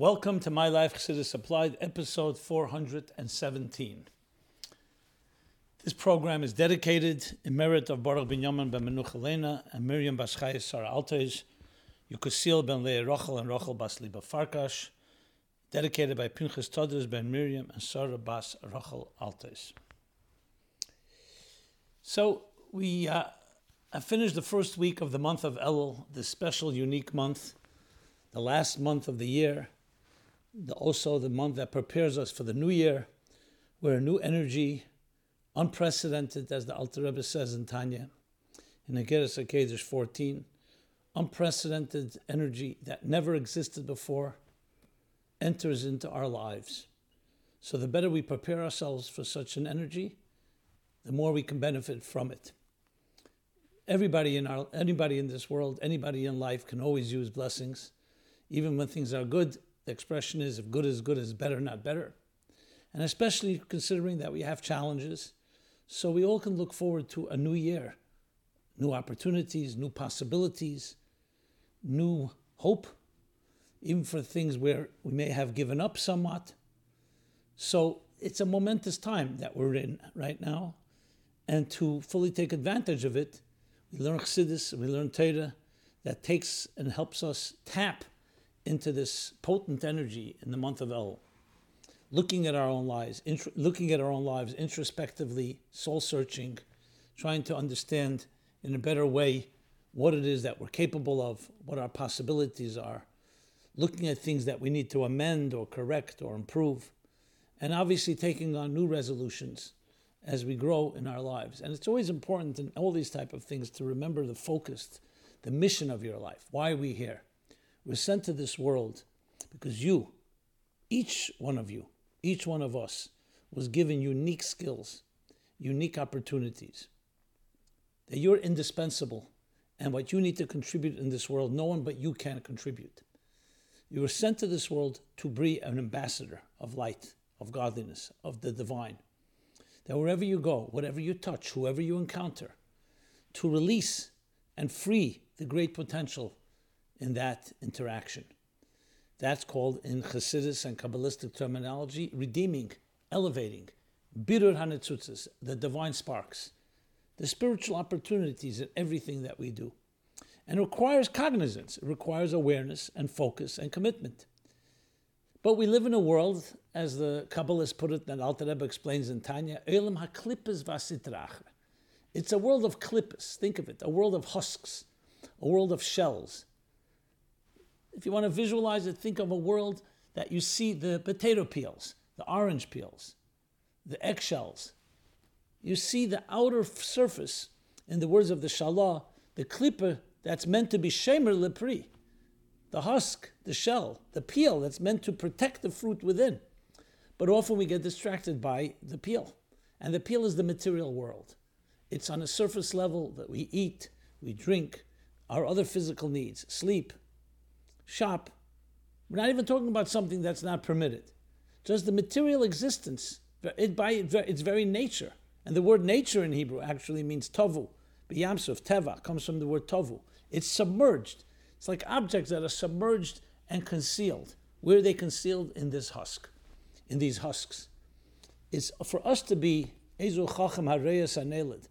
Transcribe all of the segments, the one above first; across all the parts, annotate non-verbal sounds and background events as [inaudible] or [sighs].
Welcome to My Life Chassidus Applied, episode 417. This program is dedicated in merit of Baruch Binyamin ben Menuch Elena and Miriam Baschayis Sarah Altej, Yukusil ben Leah Rochel and Rochel Bas Liba Farkash, dedicated by Pinchas Todres ben Miriam and Sarah Bas Rochel Altej. So we uh, have finished the first week of the month of Elul, this special, unique month, the last month of the year the, also the month that prepares us for the new year, where a new energy, unprecedented, as the Alter Rebbe says in Tanya, in Igeres HaKedesh 14, unprecedented energy that never existed before, enters into our lives. So the better we prepare ourselves for such an energy, the more we can benefit from it. Everybody in our anybody in this world, anybody in life can always use blessings. Even when things are good, the expression is if good is good is better, not better. And especially considering that we have challenges, so we all can look forward to a new year, new opportunities, new possibilities, new hope, even for things where we may have given up somewhat. So it's a momentous time that we're in right now. And to fully take advantage of it, we learn Chassidus, we learn Torah that takes and helps us tap into this potent energy in the month of El, looking at our own lives, intro, looking at our own lives introspectively, soul searching, trying to understand in a better way what it is that we're capable of, what our possibilities are, looking at things that we need to amend or correct or improve, and obviously taking on new resolutions as we grow in our lives. And it's always important in all these type of things to remember the focused, the mission of your life. Why are we here? We're sent to this world because you, each one of you, each one of us, was given unique skills, unique opportunities, that you're indispensable, and what you need to contribute in this world, no one but you can contribute. You were sent to this world to be an ambassador of light, of godliness, of the divine. That wherever you go, whatever you touch, whoever you encounter, to release and free the great potential in that interaction. That's called, in Chassidus and Kabbalistic terminology, redeeming, elevating, birur hanetzutzes, the divine sparks, the spiritual opportunities in everything that we do. And it requires cognizance, it requires awareness and focus and commitment. But we live in a world, as the Kabbalists put it, and Alter Rebbe explains in Tanya, Elam haklippes vasitracher. It's a world of klippes, think of it, a world of husks, a world of shells, if you want to visualize it, think of a world that you see the potato peels, the orange peels, the eggshells. You see the outer surface, in the words of the Shalah, the klipper that's meant to be shemer lepri, the husk, the shell, the peel that's meant to protect the fruit within. But often we get distracted by the peel. And the peel is the material world. It's on a surface level that we eat, we drink, our other physical needs, sleep, shop. We're not even talking about something that's not permitted. Just the material existence, it by its very nature. And the word nature in Hebrew actually means tovu. B'yamsuf, teva, comes from the word tovu. It's submerged. It's like objects that are submerged and concealed. Where are they concealed? In this husk, in these husks. It's for us to be Ezu Chacham Hareyas Anelid,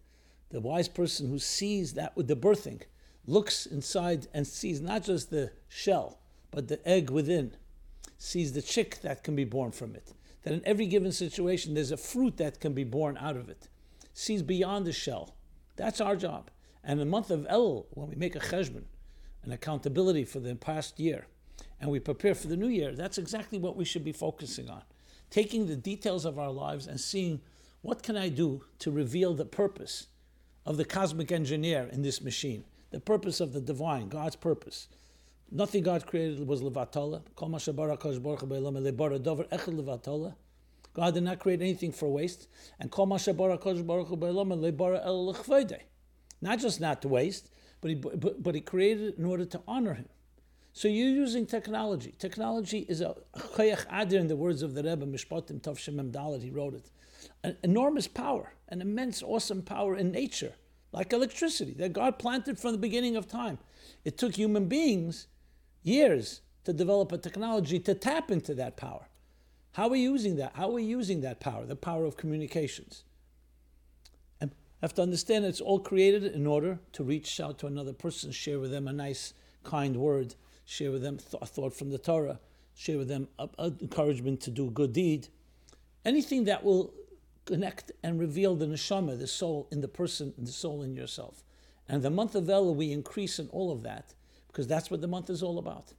the wise person who sees that with the birthing, looks inside and sees not just the shell, but the egg within, sees the chick that can be born from it. That in every given situation, there's a fruit that can be born out of it. Sees beyond the shell. That's our job. And in the month of El, when we make a cheshbon, an accountability for the past year, and we prepare for the new year, that's exactly what we should be focusing on. Taking the details of our lives and seeing what can I do to reveal the purpose of the cosmic engineer in this machine the purpose of the divine, God's purpose. Nothing God created was levatala. God did not create anything for waste. And not just not to waste, but he, but, but he created it in order to honor him. So you're using technology. Technology is a chayach adir in the words of the Rebbe, Mishpatim Tov Shemem Dalit, he wrote it. An enormous power, an immense, awesome power in nature like electricity that God planted from the beginning of time. It took human beings years to develop a technology to tap into that power. How are we using that? How are we using that power, the power of communications? And have to understand it's all created in order to reach out to another person, share with them a nice, kind word, share with them th- a thought from the Torah, share with them a, a encouragement to do a good deed. Anything that will connect and reveal the neshama, the soul in the person, the soul in yourself. And the month of Elul, we increase in all of that because that's what the month is all about.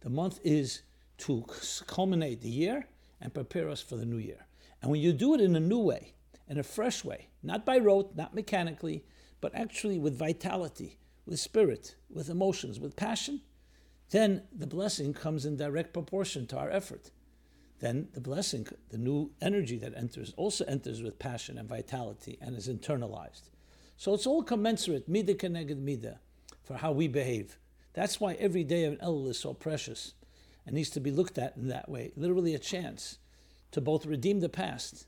The month is to culminate the year and prepare us for the new year. And when you do it in a new way, in a fresh way, not by rote, not mechanically, but actually with vitality, with spirit, with emotions, with passion, then the blessing comes in direct proportion to our effort. Then the blessing, the new energy that enters, also enters with passion and vitality and is internalized. So it's all commensurate, midah keneged midah, for how we behave. That's why every day of Elul is so precious and needs to be looked at in that way, literally a chance to both redeem the past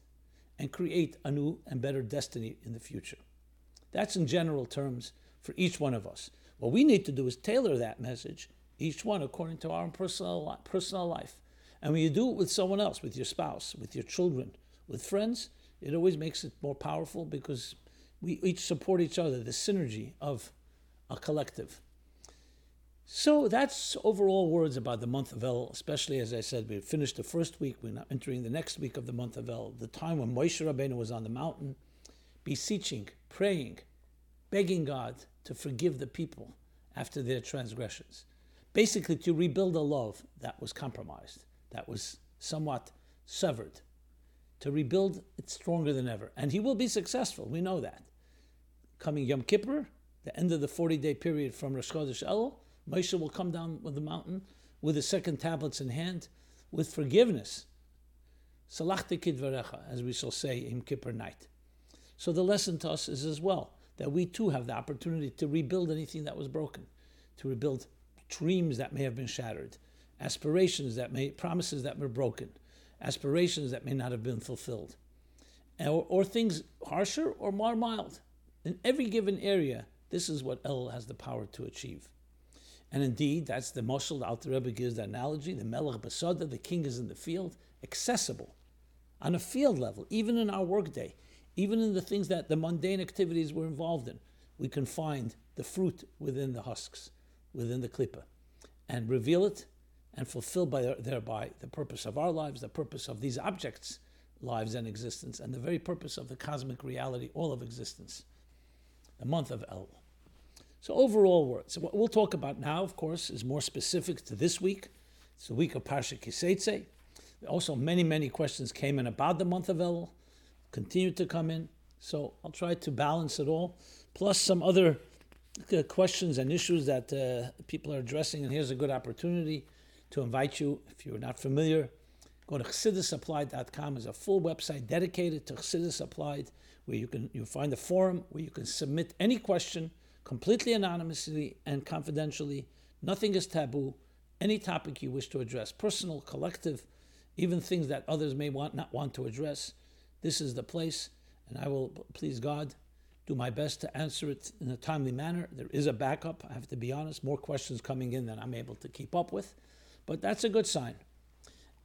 and create a new and better destiny in the future. That's in general terms for each one of us. What we need to do is tailor that message, each one according to our personal, personal life. And when you do it with someone else, with your spouse, with your children, with friends, it always makes it more powerful because we each support each other, the synergy of a collective. So that's overall words about the month of El, especially as I said, we finished the first week, we're now entering the next week of the month of El, the time when Moshe Rabbeinu was on the mountain, beseeching, praying, begging God to forgive the people after their transgressions. Basically, to rebuild a love that was compromised, that was somewhat severed. To rebuild it stronger than ever. And he will be successful, we know that. Coming Yom Kippur, the end of the 40 day period from Rosh Chodesh Elul, Moshe will come down with the mountain with the second tablets in hand with forgiveness. Salachti kidvarecha, as we shall say in Kippur night. So the lesson to us is as well that we too have the opportunity to rebuild anything that was broken, to rebuild dreams that may have been shattered, aspirations that may, promises that were broken, aspirations that may not have been fulfilled, or, or things harsher or more mild. In every given area, this is what El has the power to achieve. And indeed, that's the Moshel, the Alter Rebbe gives the analogy, the Melech Basada, the king is in the field, accessible on a field level, even in our workday, even in the things that the mundane activities we're involved in, we can find the fruit within the husks, within the klippa, and reveal it and fulfill by, thereby the purpose of our lives, the purpose of these objects' lives and existence, and the very purpose of the cosmic reality, all of existence. The month of El. So overall words. what we'll talk about now, of course, is more specific to this week. It's the week of Parsha Kiseitze. Also, many, many questions came in about the month of El, continue to come in. So I'll try to balance it all, plus some other uh, questions and issues that uh, people are addressing. And here's a good opportunity to invite you, if you're not familiar, go to chassidusapplied.com. is a full website dedicated to Chassidus Applied, where you can you find a forum where you can submit any question completely anonymously and confidentially. Nothing is taboo. Any topic you wish to address, personal, collective, even things that others may want not want to address, this is the place, and I will, please God, do my best to answer it in a timely manner. There is a backup, I have to be honest, more questions coming in than I'm able to keep up with, but that's a good sign.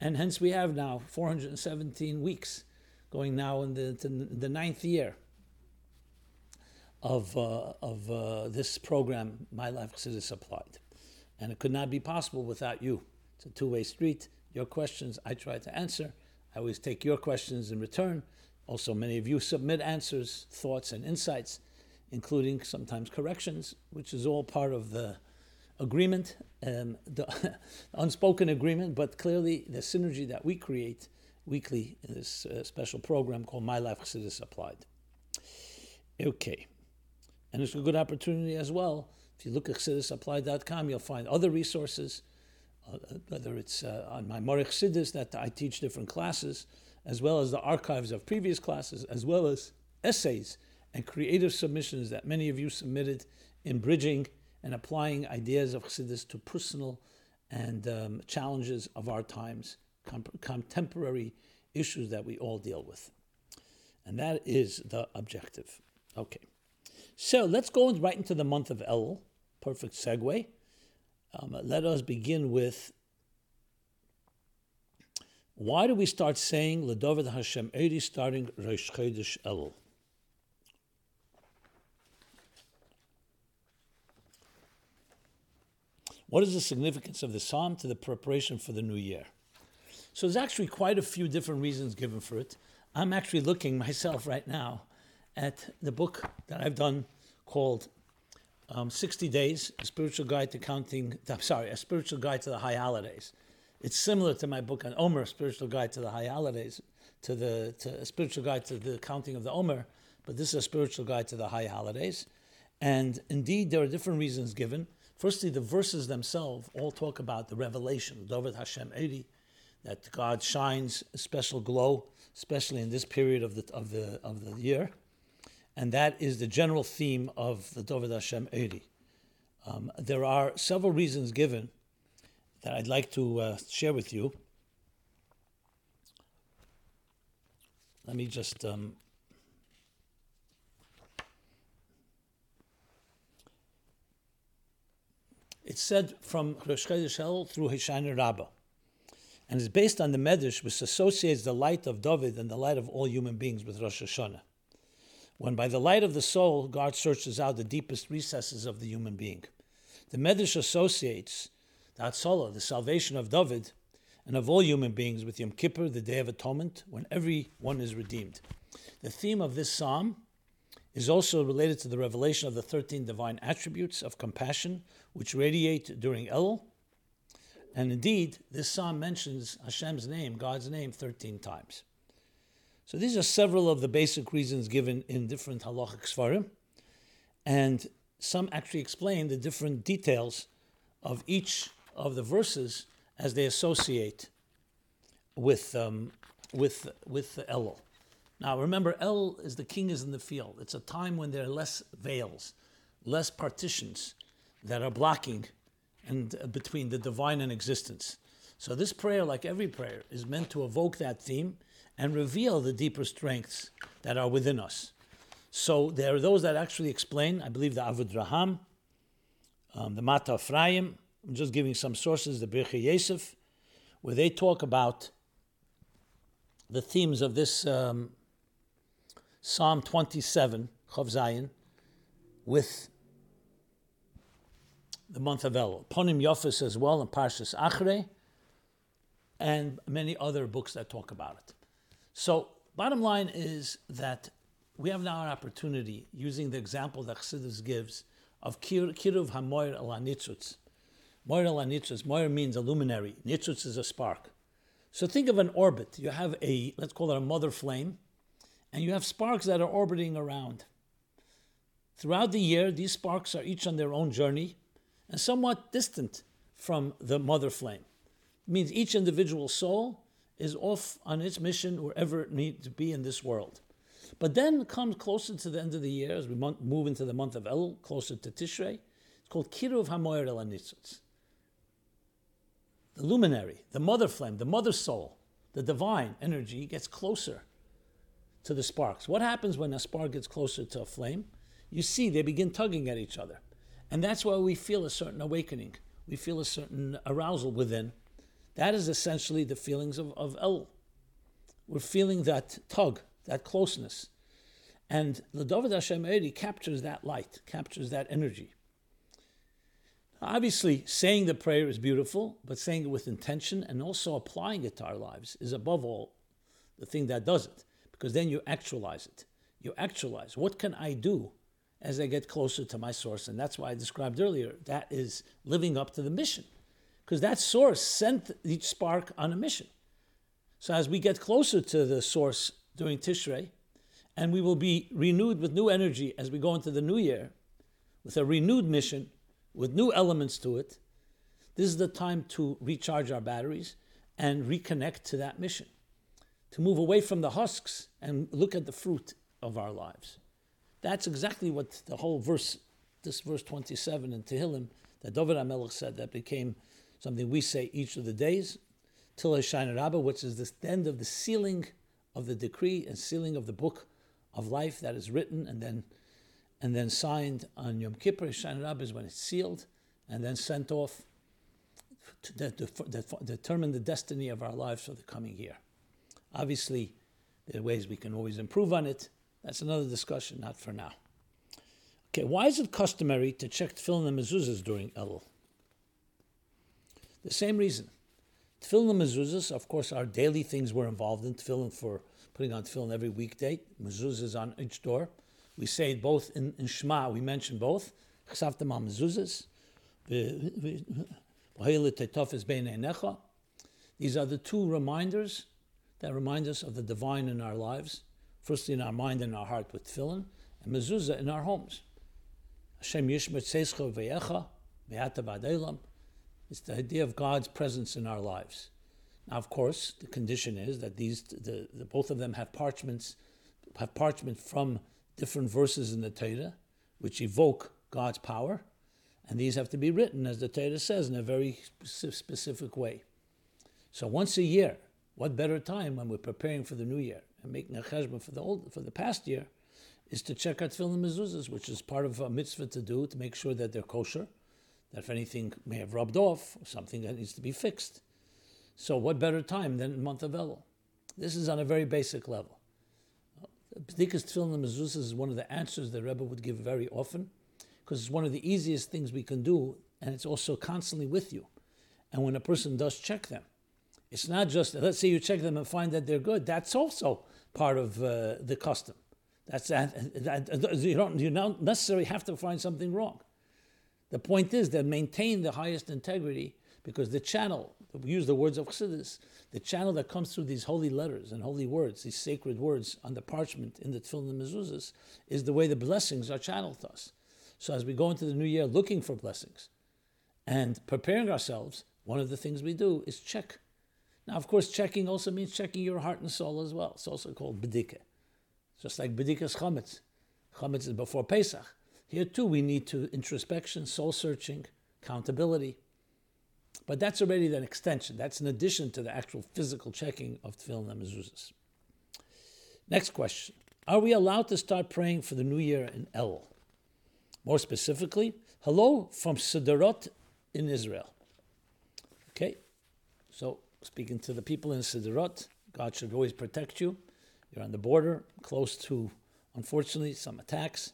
And hence we have now 417 weeks going now in the, the ninth year of, uh, of uh, this program, My Life Chassidus Applied. And it could not be possible without you. It's a two way street. Your questions I try to answer. I always take your questions in return. Also, many of you submit answers, thoughts, and insights, including sometimes corrections, which is all part of the agreement, um, the [laughs] unspoken agreement, but clearly the synergy that we create weekly in this uh, special program called My Life Chassidus Applied. Okay. And it's a good opportunity as well. If you look at chassidusapplied.com, you'll find other resources, uh, whether it's uh, on my Morich Chassidus that I teach different classes, as well as the archives of previous classes, as well as essays and creative submissions that many of you submitted in bridging and applying ideas of Chassidus to personal and um, challenges of our times, contemporary issues that we all deal with. And that is the objective. Okay. So let's go right into the month of El. Perfect segue. Um, let us begin with why do we start saying Ledovid Hashem Eri starting Rosh Chodesh Elul? What is the significance of the psalm to the preparation for the new year? So there's actually quite a few different reasons given for it. I'm actually looking myself right now at the book that I've done called um, 60 Days, a spiritual guide to counting, sorry, a spiritual guide to the high holidays. It's similar to my book on Omer, a spiritual guide to the high holidays, to the to spiritual guide to the counting of the Omer, but this is a spiritual guide to the high holidays. And indeed, there are different reasons given. Firstly, the verses themselves all talk about the revelation, David Hashem Eri, that God shines a special glow, especially in this period of the of the of the year, and that is the general theme of the David Hashem Eri. Um, there are several reasons given that I'd like to uh, share with you. Let me just. Um, it's said from Rosh Chodesh through Hoshana Rabbah and is based on the Medrash which associates the light of David and the light of all human beings with Rosh Hashanah. When by the light of the soul, God searches out the deepest recesses of the human being. The Medrash associates the Hatzalah, the salvation of David and of all human beings with Yom Kippur, the Day of Atonement, when everyone is redeemed. The theme of this psalm is also related to the revelation of the 13 divine attributes of compassion which radiate during Elul and indeed, this psalm mentions Hashem's name, God's name, 13 times. So these are several of the basic reasons given in different halachic svarim, and some actually explain the different details of each of the verses as they associate with um, with with the Elul. Now remember, El is the king is in the field. It's a time when there are less veils, less partitions that are blocking and uh, between the divine and existence. So this prayer, like every prayer, is meant to evoke that theme and reveal the deeper strengths that are within us. So there are those that actually explain, I believe the Avudraham, um, the Mata Ephraim, I'm just giving some sources, the Birchei Yosef, where they talk about the themes of this um, Psalm 27, Chaf Zayin, with the month of Elul. Ponim Yofis as well, and Parshas Achrei, and many other books that talk about it. So, bottom line is that we have now an opportunity, using the example that Chassidus gives, of Kiruv HaMoir El HaNitzutz. Moir El HaNitzutz, Moir means a luminary, Nitzutz is a spark. So think of an orbit. You have a, let's call it a mother flame, and you have sparks that are orbiting around. Throughout the year, these sparks are each on their own journey, and somewhat distant from the mother flame. It means each individual soul is off on its mission wherever it needs to be in this world. But then comes closer to the end of the year, as we move into the month of Elul, closer to Tishrei, it's called Kiruv HaMoyer El The luminary, the mother flame, the mother soul, the divine energy gets closer to the sparks. What happens when a spark gets closer to a flame? You see, they begin tugging at each other. And that's why we feel a certain awakening. We feel a certain arousal within. That is essentially the feelings of, of El. We're feeling that tug, that closeness. And the David Hashem Eri captures that light, captures that energy. Obviously, saying the prayer is beautiful, but saying it with intention and also applying it to our lives is above all the thing that does it, because then you actualize it. You actualize what can I do as I get closer to my source. And that's why I described earlier that is living up to the mission. Because that source sent each spark on a mission. So as we get closer to the source during Tishrei, and we will be renewed with new energy as we go into the new year, with a renewed mission, with new elements to it, this is the time to recharge our batteries and reconnect to that mission, to move away from the husks and look at the fruit of our lives. That's exactly what the whole verse, this verse 27 in Tehillim, that David HaMelech said that became something we say each of the days, till Hoshana Rabbah, which is the end of the sealing of the decree and sealing of the book of life that is written and then and then signed on Yom Kippur. Hoshana Rabbah is when it's sealed and then sent off that, that determine the destiny of our lives for the coming year. Obviously, there are ways we can always improve on it. That's another discussion, not for now. Okay, why is it customary to check tefillin and mezuzahs during Elul? The same reason. Tefillin and mezuzahs, of course, are daily things we're involved in. Tefillin for putting on tefillin every weekday. Mezuzahs on each door. We say both in, in Shema. We mention both. Mezuzahs. These are the two reminders that remind us of the divine in our lives. Firstly, in our mind and our heart with tefillin, and mezuzah in our homes. Hashem yishmet seischa ve'echa ve'ata It's the idea of God's presence in our lives. Now, of course, the condition is that these, the, the, both of them have parchments, have parchment from different verses in the Torah, which evoke God's power, and these have to be written, as the Torah says, in a very specific way. So once a year, what better time when we're preparing for the new year and making a cheshbon for the old for the past year, is to check out tefillin mezuzahs, which is part of a mitzvah to do to make sure that they're kosher, that if anything may have rubbed off, something that needs to be fixed. So what better time than the month of Elul? This is on a very basic level. B'dikas tefillin mezuzahs is one of the answers the Rebbe would give very often because it's one of the easiest things we can do, and it's also constantly with you. And when a person does check them, it's not just, let's say you check them and find that they're good, that's also part of uh, the custom. That's that, that, you don't you don't necessarily have to find something wrong. The point is that maintain the highest integrity because the channel, we use the words of Chassidus, the channel that comes through these holy letters and holy words, these sacred words on the parchment in the tefillin and mezuzahs, is the way the blessings are channeled to us. So as we go into the new year looking for blessings and preparing ourselves, one of the things we do is check. Now, of course, checking also means checking your heart and soul as well. It's also called bedika. Just like bedika's chametz. Chametz is before Pesach. Here too, we need to introspection, soul searching, accountability. But that's already an extension. That's in addition to the actual physical checking of tefillin and mezuzahs. Next question: Are we allowed to start praying for the new year in El? More specifically, hello from Sderot in Israel. Okay, so speaking to the people in Sderot, God should always protect you. You're on the border, close to, unfortunately, some attacks.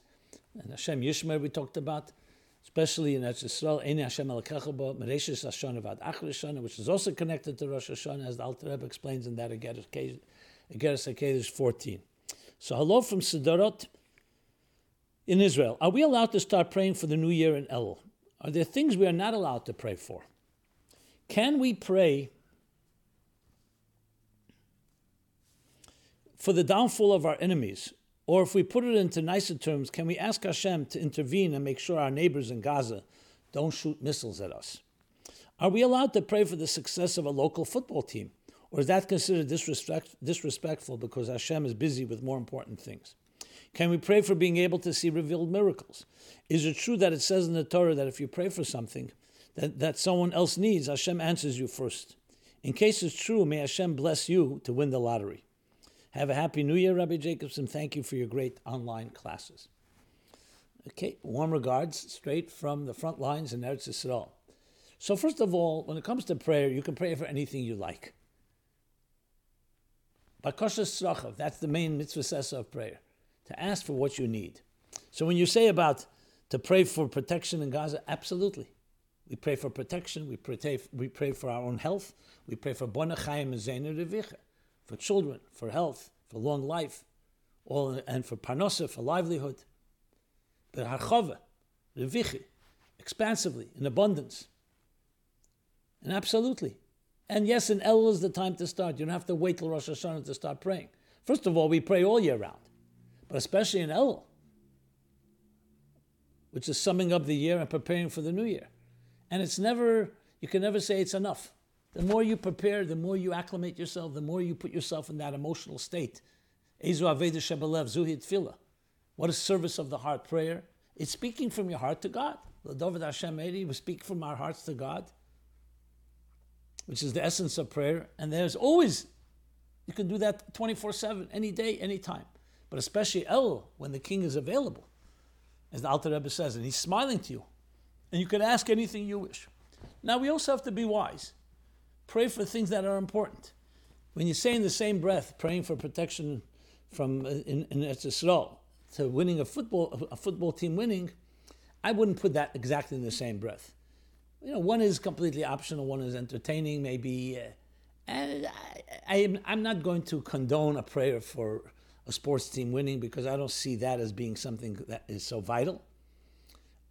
And Hashem Yishmer we talked about, especially in Eretz Yisrael, Ein Hashem Elkecha Mereshis Hashanah Vad Achar which is also connected to Rosh Hashanah, as the Alter Rebbe explains in that Igeres HaKedesh 14. So hello from Sderot in Israel. Are we allowed to start praying for the new year in Elul? Are there things we are not allowed to pray for? Can we pray for the downfall of our enemies? Or if we put it into nicer terms, can we ask Hashem to intervene and make sure our neighbors in Gaza don't shoot missiles at us? Are we allowed to pray for the success of a local football team? Or is that considered disrespect, disrespectful because Hashem is busy with more important things? Can we pray for being able to see revealed miracles? Is it true that it says in the Torah that if you pray for something that, that someone else needs, Hashem answers you first? In case it's true, may Hashem bless you to win the lottery. Have a happy new year, Rabbi Jacobson. Thank you for your great online classes. Okay, warm regards straight from the front lines in Eretz Yisrael. So, first of all, when it comes to prayer, you can pray for anything you like. Bakashas that's the main mitzvah of prayer to ask for what you need. So when you say about to pray for protection in Gaza, absolutely. We pray for protection, we pray, we pray for our own health, we pray for bonachayim and for children, for health, for long life, all, and for parnosa, for livelihood. But harchava, revichi, expansively, in abundance. And absolutely. And yes, in El is the time to start. You don't have to wait till Rosh Hashanah to start praying. First of all, we pray all year round but especially in El, which is summing up the year and preparing for the new year. And it's never, you can never say it's enough. The more you prepare, the more you acclimate yourself, the more you put yourself in that emotional state. Ezu Aveda Shebelev, Zuhid Tfilah. What is service of the heart prayer? It's speaking from your heart to God. David Hashem Eri, we speak from our hearts to God, which is the essence of prayer. And there's always, you can do that 24 7, any day, any time but especially El, when the king is available, as the Alter Rebbe says, and he's smiling to you, and you can ask anything you wish. Now, we also have to be wise. Pray for things that are important. When you say in the same breath, praying for protection from uh, in, in Israel to winning a football, a football team winning, I wouldn't put that exactly in the same breath. You know, one is completely optional, one is entertaining, maybe. Uh, and I, am, I'm not going to condone a prayer for a sports team winning because I don't see that as being something that is so vital.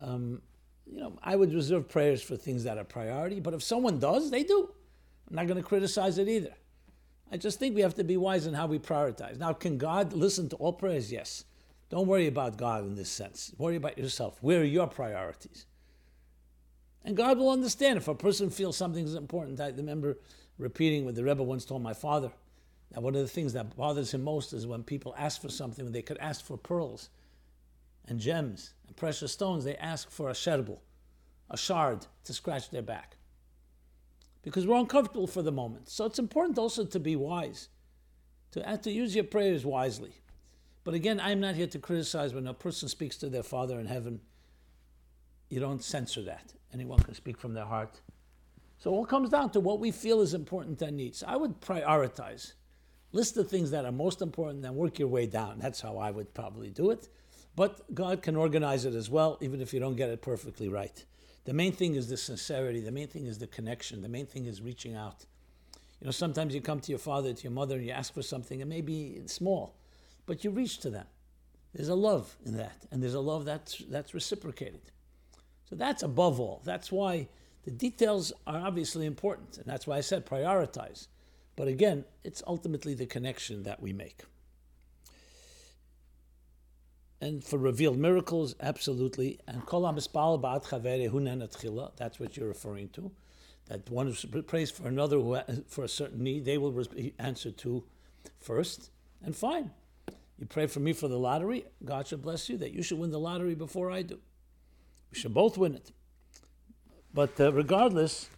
Um, you know, I would reserve prayers for things that are priority, but if someone does, they do. I'm not going to criticize it either. I just think we have to be wise in how we prioritize. Now, can God listen to all prayers? Yes. Don't worry about God in this sense. Worry about yourself. Where are your priorities? And God will understand if a person feels something is important. I remember repeating what the Rebbe once told my father that one of the things that bothers him most is when people ask for something when they could ask for pearls and gems and precious stones, they ask for a sherbel, a shard to scratch their back. Because we're uncomfortable for the moment. So it's important also to be wise, to, uh, to use your prayers wisely. But again, I'm not here to criticize when a person speaks to their Father in heaven. You don't censor that. Anyone can speak from their heart. So it all comes down to what we feel is important and needs. I would prioritize. List the things that are most important and work your way down. That's how I would probably do it. But God can organize it as well, even if you don't get it perfectly right. The main thing is the sincerity. The main thing is the connection. The main thing is reaching out. You know, sometimes you come to your father, to your mother, and you ask for something, and maybe it's small, but you reach to them. There's a love in that, and there's a love that's that's reciprocated. So that's above all. That's why the details are obviously important, and that's why I said prioritize. But again, it's ultimately the connection that we make. And for revealed miracles, absolutely. And that's what you're referring to. That one who prays for another who for a certain need, they will be answered to first. And fine. You pray for me for the lottery, God should bless you, that you should win the lottery before I do. We should both win it. But uh, regardless,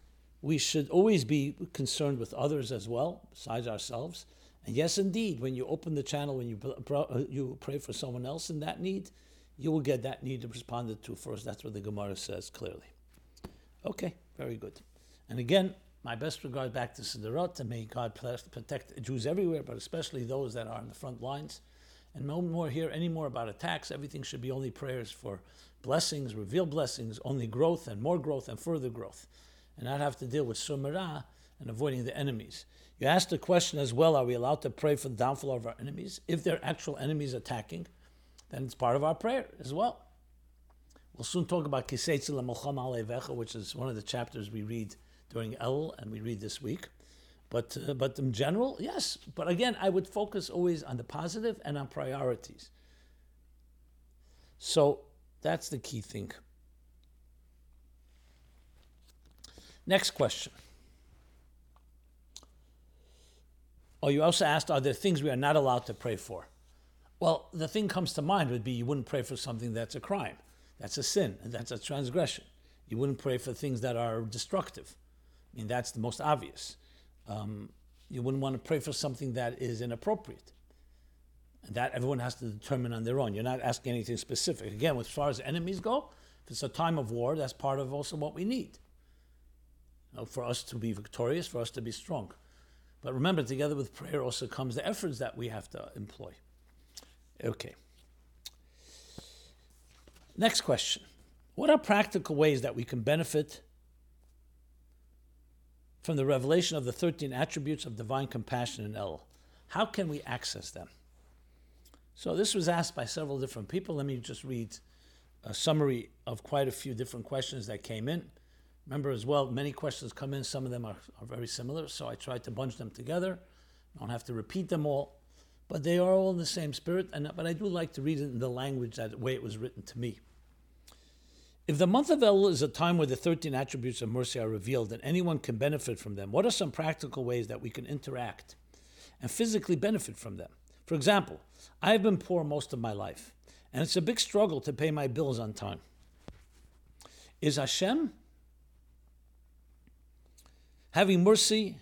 we should always be concerned with others as well, besides ourselves. And yes, indeed, when you open the channel, when you, you pray for someone else in that need, you will get that need responded to first. That's what the Gemara says clearly. Okay, very good. And again, my best regard back to Sderot, and may God protect Jews everywhere, but especially those that are in the front lines. And no more hear any more about attacks. Everything should be only prayers for blessings, revealed blessings, only growth and more growth and further growth. And not have to deal with Sumara and avoiding the enemies. You asked the question as well are we allowed to pray for the downfall of our enemies? If they're actual enemies attacking, then it's part of our prayer as well. We'll soon talk about Kiseitzi Alevecha, which is one of the chapters we read during El and we read this week. But, uh, but in general, yes. But again, I would focus always on the positive and on priorities. So that's the key thing. Next question. Oh, you also asked, are there things we are not allowed to pray for? Well, the thing comes to mind would be you wouldn't pray for something that's a crime, that's a sin, that's a transgression. You wouldn't pray for things that are destructive. I mean, that's the most obvious. Um, you wouldn't want to pray for something that is inappropriate. And that everyone has to determine on their own. You're not asking anything specific. Again, as far as enemies go, if it's a time of war, that's part of also what we need. You know, for us to be victorious, for us to be strong. But remember, together with prayer also comes the efforts that we have to employ. Okay. Next question What are practical ways that we can benefit from the revelation of the 13 attributes of divine compassion in El? How can we access them? So, this was asked by several different people. Let me just read a summary of quite a few different questions that came in. Remember as well, many questions come in, some of them are, are very similar, so I tried to bunch them together. I don't have to repeat them all, but they are all in the same spirit, and, but I do like to read it in the language that way it was written to me. If the month of El is a time where the 13 attributes of mercy are revealed and anyone can benefit from them, what are some practical ways that we can interact and physically benefit from them? For example, I've been poor most of my life, and it's a big struggle to pay my bills on time. Is Hashem having mercy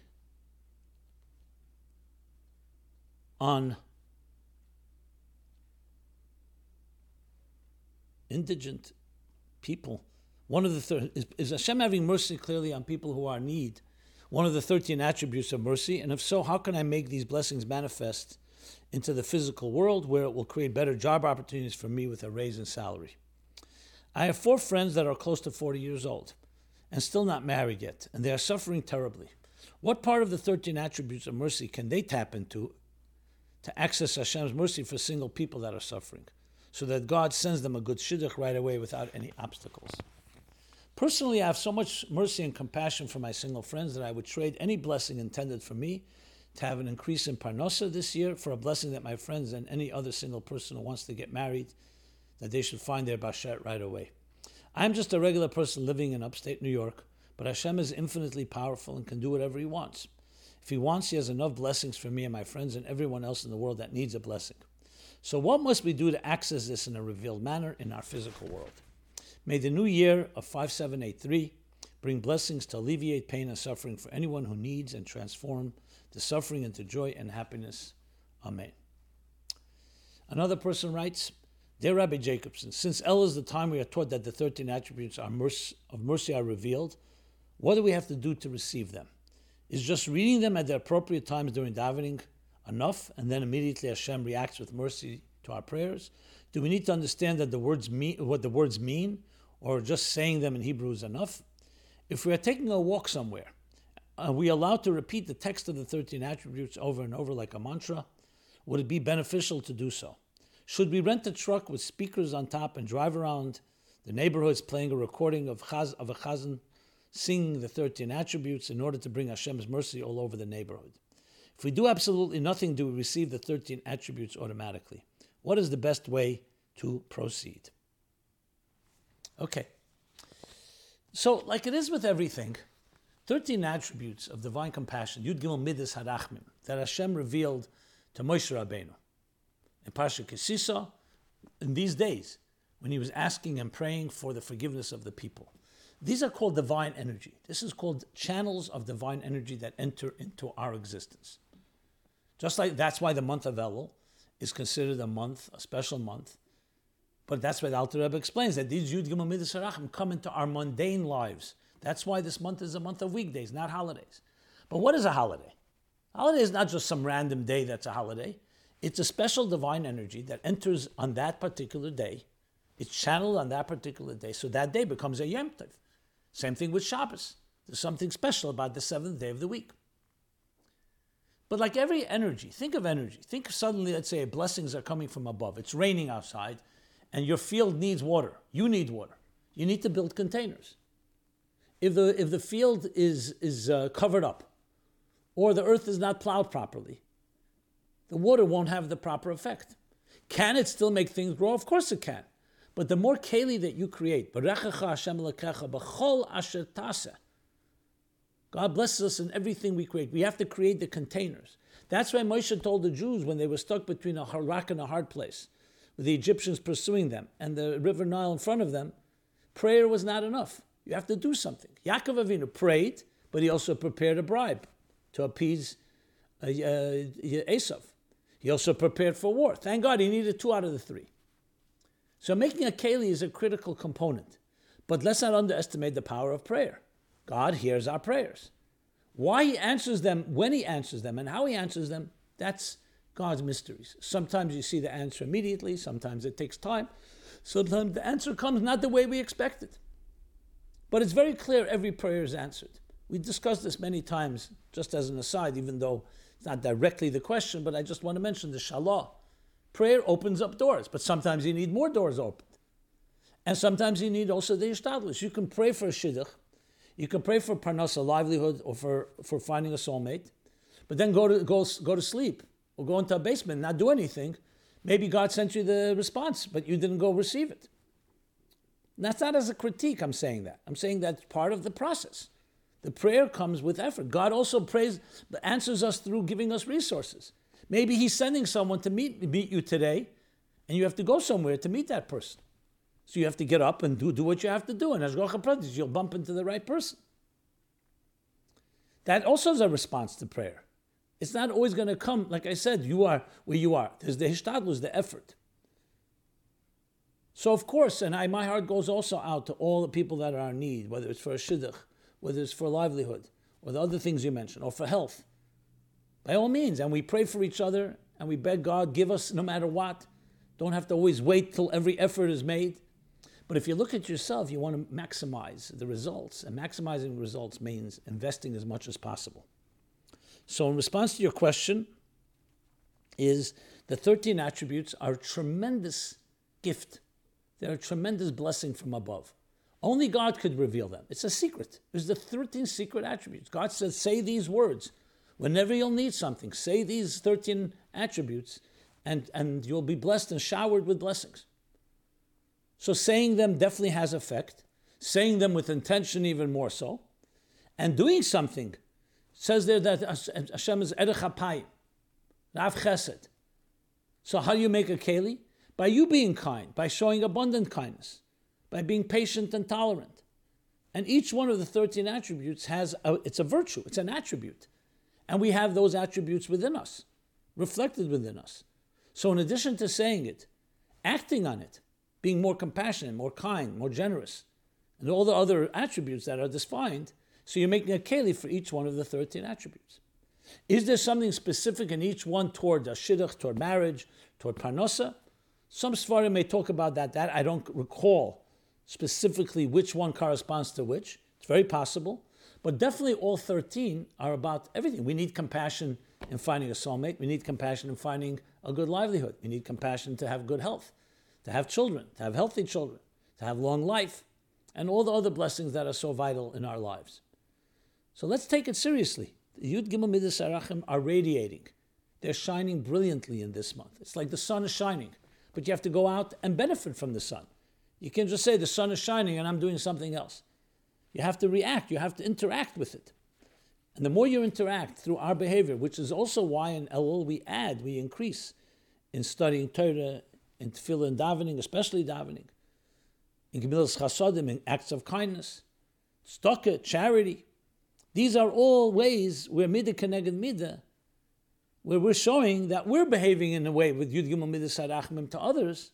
on indigent people One of the thir- is, is Hashem having mercy clearly on people who are in need? One of the 13 attributes of mercy, and if so, how can I make these blessings manifest into the physical world where it will create better job opportunities for me with a raise in salary? I have four friends that are close to 40 years old and still not married yet, and they are suffering terribly. What part of the 13 attributes of mercy can they tap into to access Hashem's mercy for single people that are suffering, so that God sends them a good shidduch right away without any obstacles? Personally, I have so much mercy and compassion for my single friends that I would trade any blessing intended for me to have an increase in parnosa this year for a blessing that my friends and any other single person who wants to get married, that they should find their bashet right away. I'm just a regular person living in upstate New York, but Hashem is infinitely powerful and can do whatever He wants. If He wants, He has enough blessings for me and my friends and everyone else in the world that needs a blessing. So, what must we do to access this in a revealed manner in our physical world? May the new year of 5783 bring blessings to alleviate pain and suffering for anyone who needs and transform the suffering into joy and happiness. Amen. Another person writes, Dear Rabbi Jacobson, since El is the time we are taught that the 13 attributes of mercy are revealed, what do we have to do to receive them? Is just reading them at the appropriate times during davening enough, and then immediately Hashem reacts with mercy to our prayers? Do we need to understand that the words mean what the words mean, or just saying them in Hebrew is enough? If we are taking a walk somewhere, are we allowed to repeat the text of the 13 attributes over and over like a mantra? Would it be beneficial to do so? Should we rent a truck with speakers on top and drive around the neighborhoods playing a recording of, chaz, of a chazan singing the 13 attributes in order to bring Hashem's mercy all over the neighborhood? If we do absolutely nothing, do we receive the 13 attributes automatically? What is the best way to proceed? Okay. So, like it is with everything, 13 attributes of divine compassion, Yud Gimel Midas Harachmim, that Hashem revealed to Moshe Rabbeinu in Pasha Kisisa in these days when he was asking and praying for the forgiveness of the people. These are called divine energy. This is called channels of divine energy that enter into our existence. Just like that's why the month of Elul is considered a month, a special month. But that's why the Alter Rebbe explains that these Yud Gimel Midas come into our mundane lives. That's why this month is a month of weekdays, not holidays. But what is a holiday? A holiday is not just some random day that's a holiday. It's a special divine energy that enters on that particular day. It's channeled on that particular day. So that day becomes a Yom Tov. Same thing with Shabbos. There's something special about the seventh day of the week. But like every energy, think of energy. Think suddenly, let's say, blessings are coming from above. It's raining outside, and your field needs water. You need water. You need to build containers. If the, if the field is, is uh, covered up, or the earth is not plowed properly, the water won't have the proper effect. Can it still make things grow? Of course it can. But the more keli that you create, God blesses us in everything we create. We have to create the containers. That's why Moshe told the Jews when they were stuck between a rock and a hard place, with the Egyptians pursuing them and the river Nile in front of them, prayer was not enough. You have to do something. Yaakov Avinu prayed, but he also prepared a bribe to appease uh, uh, Esav. He also prepared for war. Thank God he needed two out of the three. So making a keli is a critical component. But let's not underestimate the power of prayer. God hears our prayers. Why he answers them, when he answers them, and how he answers them, that's God's mysteries. Sometimes you see the answer immediately, sometimes it takes time, sometimes the answer comes not the way we expected. But it's very clear every prayer is answered. We discussed this many times, just as an aside, even though it's not directly the question, but I just want to mention the shalah. Prayer opens up doors, but sometimes you need more doors opened. And sometimes you need also the ishtadlus. You can pray for a shidduch, you can pray for parnasa, livelihood, or for, for finding a soulmate, but then go to, go, go to sleep or go into a basement, not do anything. Maybe God sent you the response, but you didn't go receive it. And that's not as a critique, I'm saying that. I'm saying that's part of the process. The prayer comes with effort. God also prays, answers us through giving us resources. Maybe He's sending someone to meet, meet you today, and you have to go somewhere to meet that person. So you have to get up and do, do what you have to do. And as Gokha Pradesh, you'll bump into the right person. That also is a response to prayer. It's not always going to come, like I said, you are where you are. There's the hishtadlus, the effort. So of course, and I, my heart goes also out to all the people that are in need, whether it's for a shidduch, whether it's for livelihood, or the other things you mentioned, or for health. By all means, and we pray for each other, and we beg God, give us no matter what. Don't have to always wait till every effort is made. But if you look at yourself, you want to maximize the results, and maximizing results means investing as much as possible. So, in response to your question, is the 13 attributes are a tremendous gift. They're a tremendous blessing from above. Only God could reveal them. It's a secret. It's the 13 secret attributes. God says, say these words. Whenever you'll need something, say these 13 attributes, and, and you'll be blessed and showered with blessings. So saying them definitely has effect. Saying them with intention even more so. And doing something says there that Hashem is Erech Rav Chesed. So how do you make a keli? By you being kind, by showing abundant kindness, by being patient and tolerant. And each one of the 13 attributes has, a, it's a virtue, it's an attribute. And we have those attributes within us, reflected within us. So in addition to saying it, acting on it, being more compassionate, more kind, more generous, and all the other attributes that are defined, so you're making a keli for each one of the 13 attributes. Is there something specific in each one toward a shidduch, toward marriage, toward parnosa? Some svarim may talk about that. That I don't recall specifically which one corresponds to which. It's very possible. But definitely all 13 are about everything. We need compassion in finding a soulmate. We need compassion in finding a good livelihood. We need compassion to have good health, to have children, to have healthy children, to have long life, and all the other blessings that are so vital in our lives. So let's take it seriously. The Yud Gimel Midas Arachim are radiating. They're shining brilliantly in this month. It's like the sun is shining, but you have to go out and benefit from the sun. You can't just say the sun is shining and I'm doing something else. You have to react, you have to interact with it. And the more you interact through our behavior, which is also why in Elul we add, we increase in studying Torah, in tefillah and davening, especially davening, in Gemilas Chasodim, in acts of kindness, tzedakah, charity, these are all ways where midah keneged midah, where we're showing that we're behaving in a way with Yud Gimel Midah Sarachmim to others.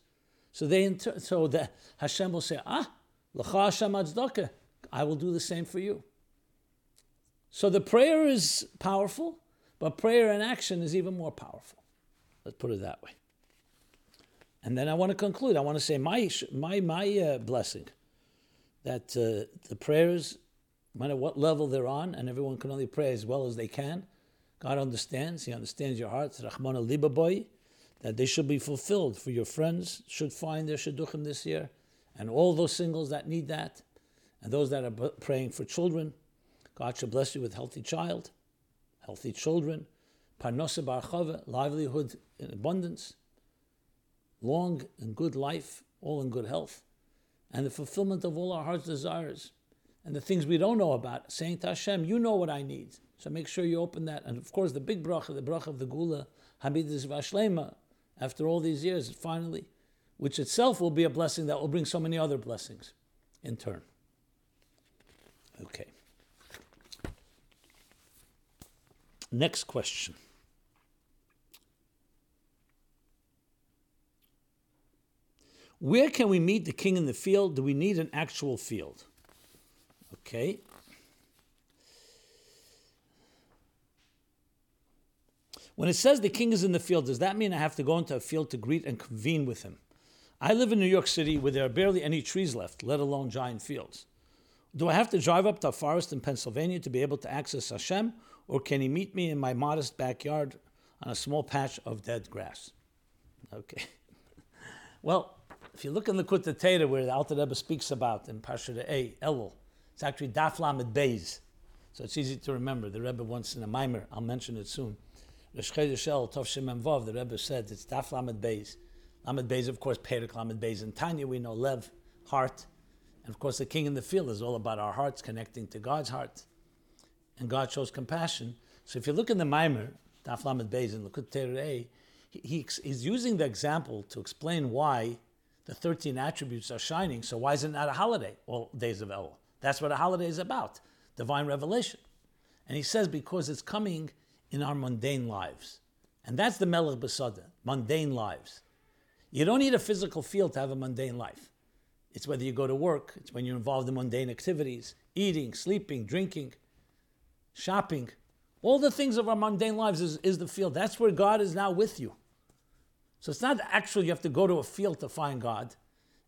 So they inter- so the Hashem will say, Ah, L'cha Hashem Adzdaka, I will do the same for you. So the prayer is powerful, but prayer and action is even more powerful. Let's put it that way. And then I want to conclude. I want to say my my my uh, blessing that uh, the prayers no matter what level they're on, and everyone can only pray as well as they can. God understands. He understands your heart. Rahmana libaboy, that they should be fulfilled. For your friends should find their shidduchim this year, and all those singles that need that, and those that are praying for children. God should bless you with healthy child, healthy children, parnosa barchava, livelihood in abundance, long and good life, all in good health, and the fulfillment of all our heart's desires and the things we don't know about, saying to Hashem, you know what I need. So make sure you open that. And of course, the big bracha, the bracha of the Geulah, Hamidus Vashlema, after all these years, finally, which itself will be a blessing that will bring so many other blessings in turn. Okay. Next question. Where can we meet the king in the field? Do we need an actual field? Okay. When it says the king is in the field, does that mean I have to go into a field to greet and convene with him? I live in New York City where there are barely any trees left, let alone giant fields. Do I have to drive up to a forest in Pennsylvania to be able to access Hashem, or can he meet me in my modest backyard on a small patch of dead grass? Okay. [laughs] well, if you look in the Likkutei Torah where the Alter Rebbe speaks about in Parsha A, Elul, it's actually Daf Lamed Beis. So it's easy to remember. The Rebbe once in a mimer, I'll mention it soon. Vav, the Rebbe said it's Daf Lamed Beis. Lamed Beis, of course, Perik Lamed Beis. And Tanya, we know Lev, heart. And of course, the king in the field is all about our hearts connecting to God's heart. And God shows compassion. So if you look in the mimer, Daf Lamed Beis, and Likkutei Torah, he, he, he's using the example to explain why the 13 attributes are shining. So why is it not a holiday, all days of Elul? That's what a holiday is about divine revelation. And he says, because it's coming in our mundane lives. And that's the Melech Besada, mundane lives. You don't need a physical field to have a mundane life. It's whether you go to work, it's when you're involved in mundane activities, eating, sleeping, drinking, shopping. All the things of our mundane lives is, is the field. That's where God is now with you. So it's not actually you have to go to a field to find God.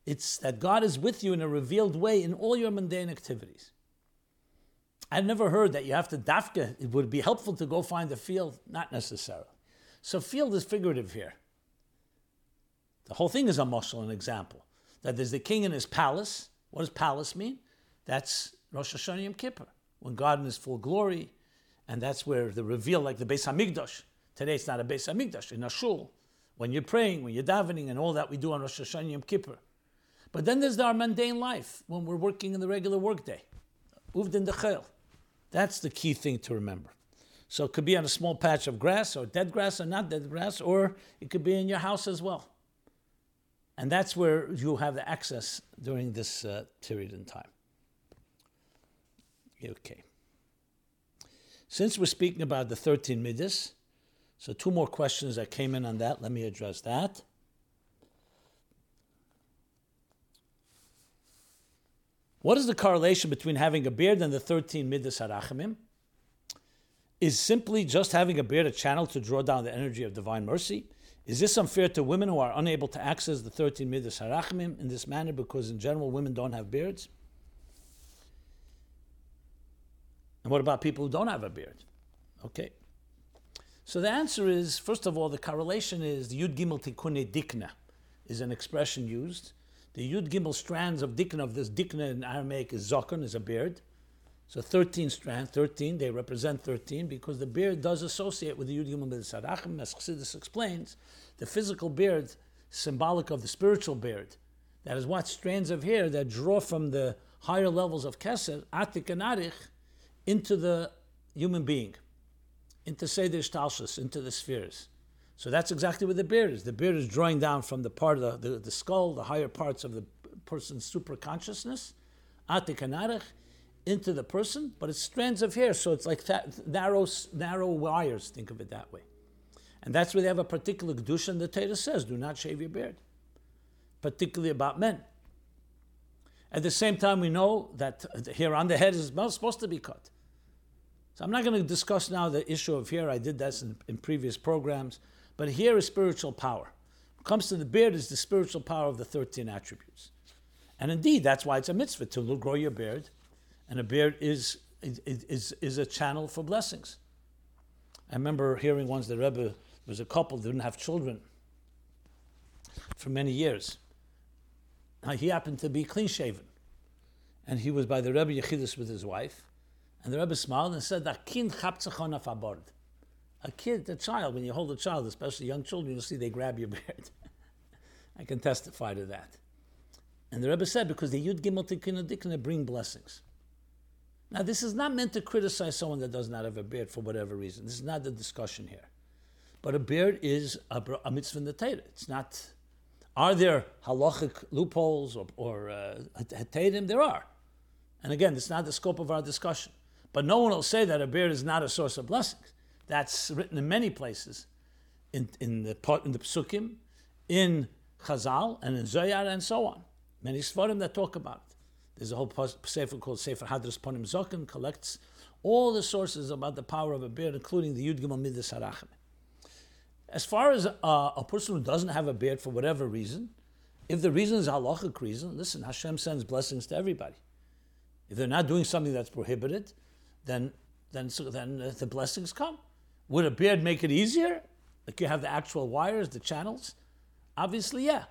It's that God is with you in a revealed way in all your mundane activities. I've never heard that you have to dafka. It would be helpful to go find the field. Not necessarily. So field is figurative here. The whole thing is a mashal, an example. That there's the king in his palace. What does palace mean? That's Rosh Hashanah Yom Kippur, when God in his full glory, and that's where the reveal, like the Beis Hamikdash. Today it's not a Beis Hamikdash, in a shul. When you're praying, when you're davening, and all that we do on Rosh Hashanah Yom Kippur. But then there's our mundane life, when we're working in the regular workday. Uvdin Dechel. That's the key thing to remember. So it could be on a small patch of grass, or dead grass, or not dead grass, or it could be in your house as well. And that's where you have the access during this uh, period in time. Okay. Since we're speaking about the 13 midas, so two more questions that came in on that. Let me address that. What is the correlation between having a beard and the 13 midas harachamim? Is simply just having a beard a channel to draw down the energy of divine mercy? Is this unfair to women who are unable to access the 13 midas harachmim in this manner because in general women don't have beards? And what about people who don't have a beard? Okay. So the answer is, first of all, the correlation is the Yud Gimel Tikune Dikna is an expression used. The Yud Gimel strands of Dikna, of this Dikna in Aramaic is Zokon, is a beard. So 13 strands, 13, they represent 13 because the beard does associate with the Yud Gimel Sarachim, as Chassidus explains. The physical beard, symbolic of the spiritual beard. That is what strands of hair that draw from the higher levels of Keser, Atik and Arich, into the human being, into Seder Shtalshus, into the spheres. So that's exactly what the beard is. The beard is drawing down from the part of the, the, the skull, the higher parts of the person's super consciousness, Atik and into the person, but it's strands of hair, so it's like that, narrow, narrow wires, think of it that way. And that's where they have a particular Kedusha, and the Torah says, do not shave your beard, particularly about men. At the same time, we know that hair on the head is supposed to be cut. So I'm not going to discuss now the issue of hair. I did that in, in previous programs. But here is spiritual power. Comes to the beard, is the spiritual power of the 13 attributes. And indeed, that's why it's a mitzvah to grow your beard and a beard is, is, is a channel for blessings. I remember hearing once the Rebbe was a couple that didn't have children for many years. Now, he happened to be clean shaven. And he was by the Rebbe Yechidus with his wife. And the Rebbe smiled and said, A kid, a kid, a child, when you hold a child, especially young children, you'll see they grab your beard. [laughs] I can testify to that. And the Rebbe said, because the Yud Gimel Tikkun bring blessings. Now, this is not meant to criticize someone that does not have a beard for whatever reason. This is not the discussion here. But a beard is a, a mitzvah Torah. It's not. Are there halachic loopholes or, or uh, There are. And again, it's not the scope of our discussion. But no one will say that a beard is not a source of blessings. That's written in many places, in, in the in the psukim, in Chazal, and in Zohar, and so on. Many svarim that talk about it. There's a whole sefer called Sefer Hadras Ponim Zokin, collects all the sources about the power of a beard, including the Yud Gimel Midas Harachim. As far as uh, a person who doesn't have a beard for whatever reason, if the reason is halachic reason, listen, Hashem sends blessings to everybody. If they're not doing something that's prohibited, then then so then uh, the blessings come. Would a beard make it easier? Like you have the actual wires, the channels? Obviously, yeah.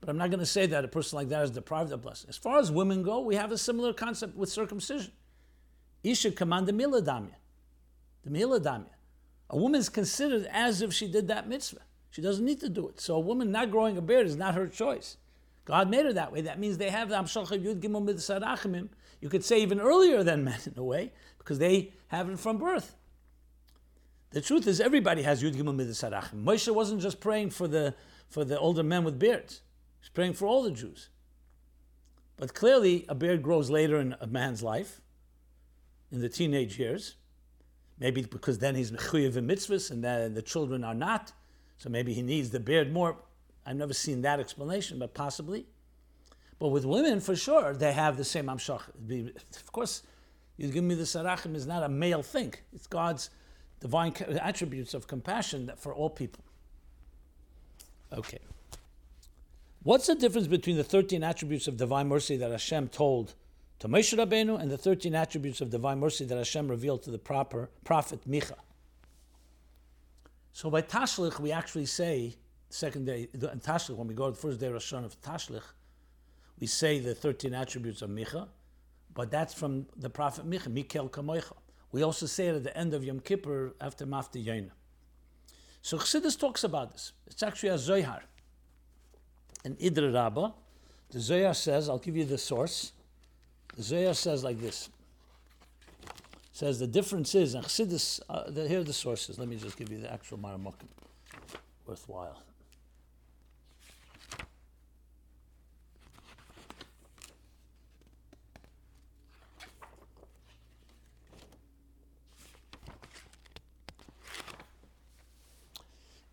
But I'm not going to say that a person like that is deprived of blessing. As far as women go, we have a similar concept with circumcision. Isha command the miladamya. The miladamya. A woman is considered as if she did that mitzvah. She doesn't need to do it. So a woman not growing a beard is not her choice. God made her that way. That means they have the Amshalcha Yud Gimel Mitzarachimim. You could say even earlier than men in a way, because they have it from birth. The truth is, everybody has Yud Gimel Midas Mitzarachim. Moshe wasn't just praying for the for the older men with beards. He's praying for all the Jews. But clearly, a beard grows later in a man's life, in the teenage years. Maybe because then he's mechuyev in mitzvahs and then the children are not. So maybe he needs the beard more. I've never seen that explanation, but possibly. But with women, for sure, they have the same amshach. Of course, you give me the sarachim is not a male thing. It's God's divine attributes of compassion for all people. Okay. What's the difference between the 13 attributes of divine mercy that Hashem told to Moshe Rabbeinu and the 13 attributes of divine mercy that Hashem revealed to the proper prophet Micha? So by Tashlich, we actually say, second day, in Tashlich, when we go to the first day Rosh of Tashlich, we say the 13 attributes of Micha, but that's from the prophet Micha, Mikel Kamoicha. We also say it at the end of Yom Kippur after Maftir Yonah. So Chassidus talks about this. It's actually a Zohar. In Idra Rabbah, the Zohar says, I'll give you the source. The Zohar says like this. It says the difference is, and Chassidus, uh, the, here are the sources. Let me just give you the actual Maramokim. Worthwhile.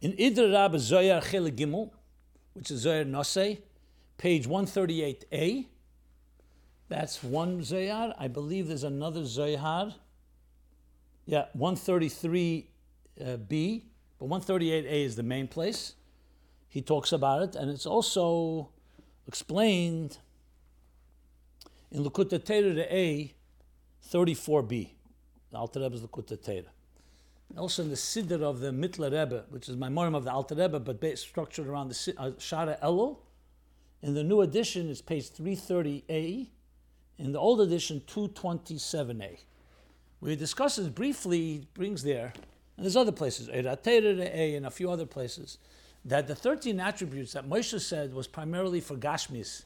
In Idra Rabbah Zohar Chele Gimel, which is Zohar Nosei, page 138a, that's one Zohar. I believe there's another Zohar. Yeah, 133b, uh, but 138a is the main place. He talks about it, and it's also explained in Likkutei Torah A 34b. The Alter Rebbe's Likkutei Torah also in the Siddur of the Mittler Rebbe, which is my Morim of the Alter Rebbe, but based, structured around the uh, Shara Elul. In the new edition, it's page 330a. In the old edition, 227a. Where he discusses briefly, brings there, and there's other places, A and a few other places, that the 13 attributes that Moshe said was primarily for Gashmis.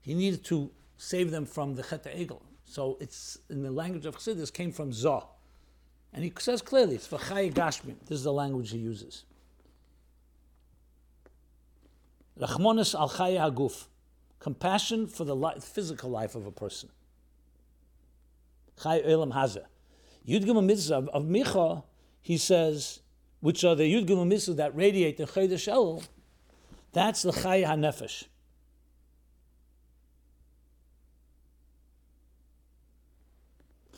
He needed to save them from the Chet Egel. So it's in the language of Chassidus came from Zah. And he says clearly, it's v'chay gashmim. This is the language he uses. Rachmonis al chay haguf. Compassion for the physical life of a person. Chay elam hazeh. Yud Gimel Mitzvah of, of Micha, he says, which are the Yud Gimel Mitzvah that radiate the Chodesh El, that's the Chay HaNefesh.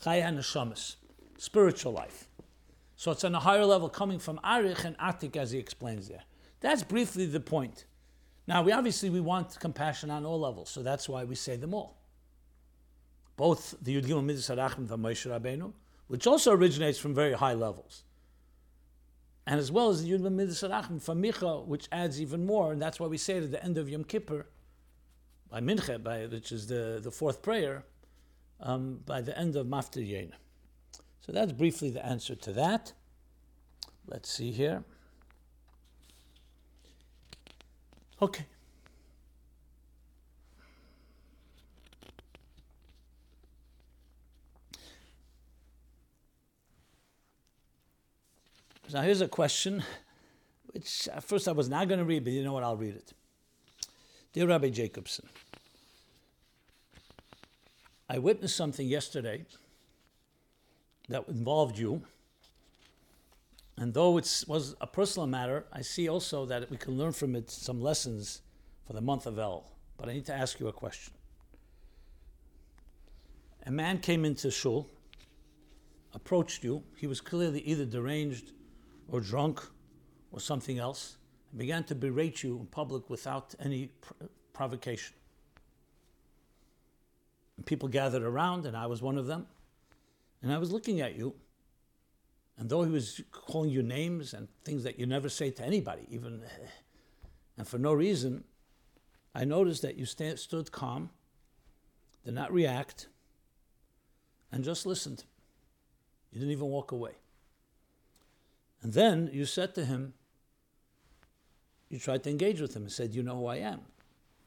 Chay HaNeshamas spiritual life. So it's on a higher level coming from Arich and Atik as he explains there. That's briefly the point. Now we obviously we want compassion on all levels, so that's why we say them all. Both the Yud Gimel Midas Arachim from Moshe Rabbeinu, which also originates from very high levels, and as well as the Yud Gimel Midas Arachim from Micha, which adds even more, and that's why we say it at the end of Yom Kippur, by Mincha, by, which is the, the fourth prayer, um, by the end of Maftir Yonah. So that's briefly the answer to that. Let's see here. Okay. Now here's a question, which at first I was not going to read, but you know what? I'll read it. Dear Rabbi Jacobson, I witnessed something yesterday that involved you. And though it was a personal matter, I see also that we can learn from it some lessons for the month of El. But I need to ask you a question. A man came into shul, approached you. He was clearly either deranged or drunk or something else, and began to berate you in public without any pr- provocation. And people gathered around, and I was one of them. And I was looking at you, and though he was calling you names and things that you never say to anybody, even, [sighs] and for no reason, I noticed that you st- stood calm, did not react, and just listened. You didn't even walk away. And then you said to him, you tried to engage with him and said, You know who I am.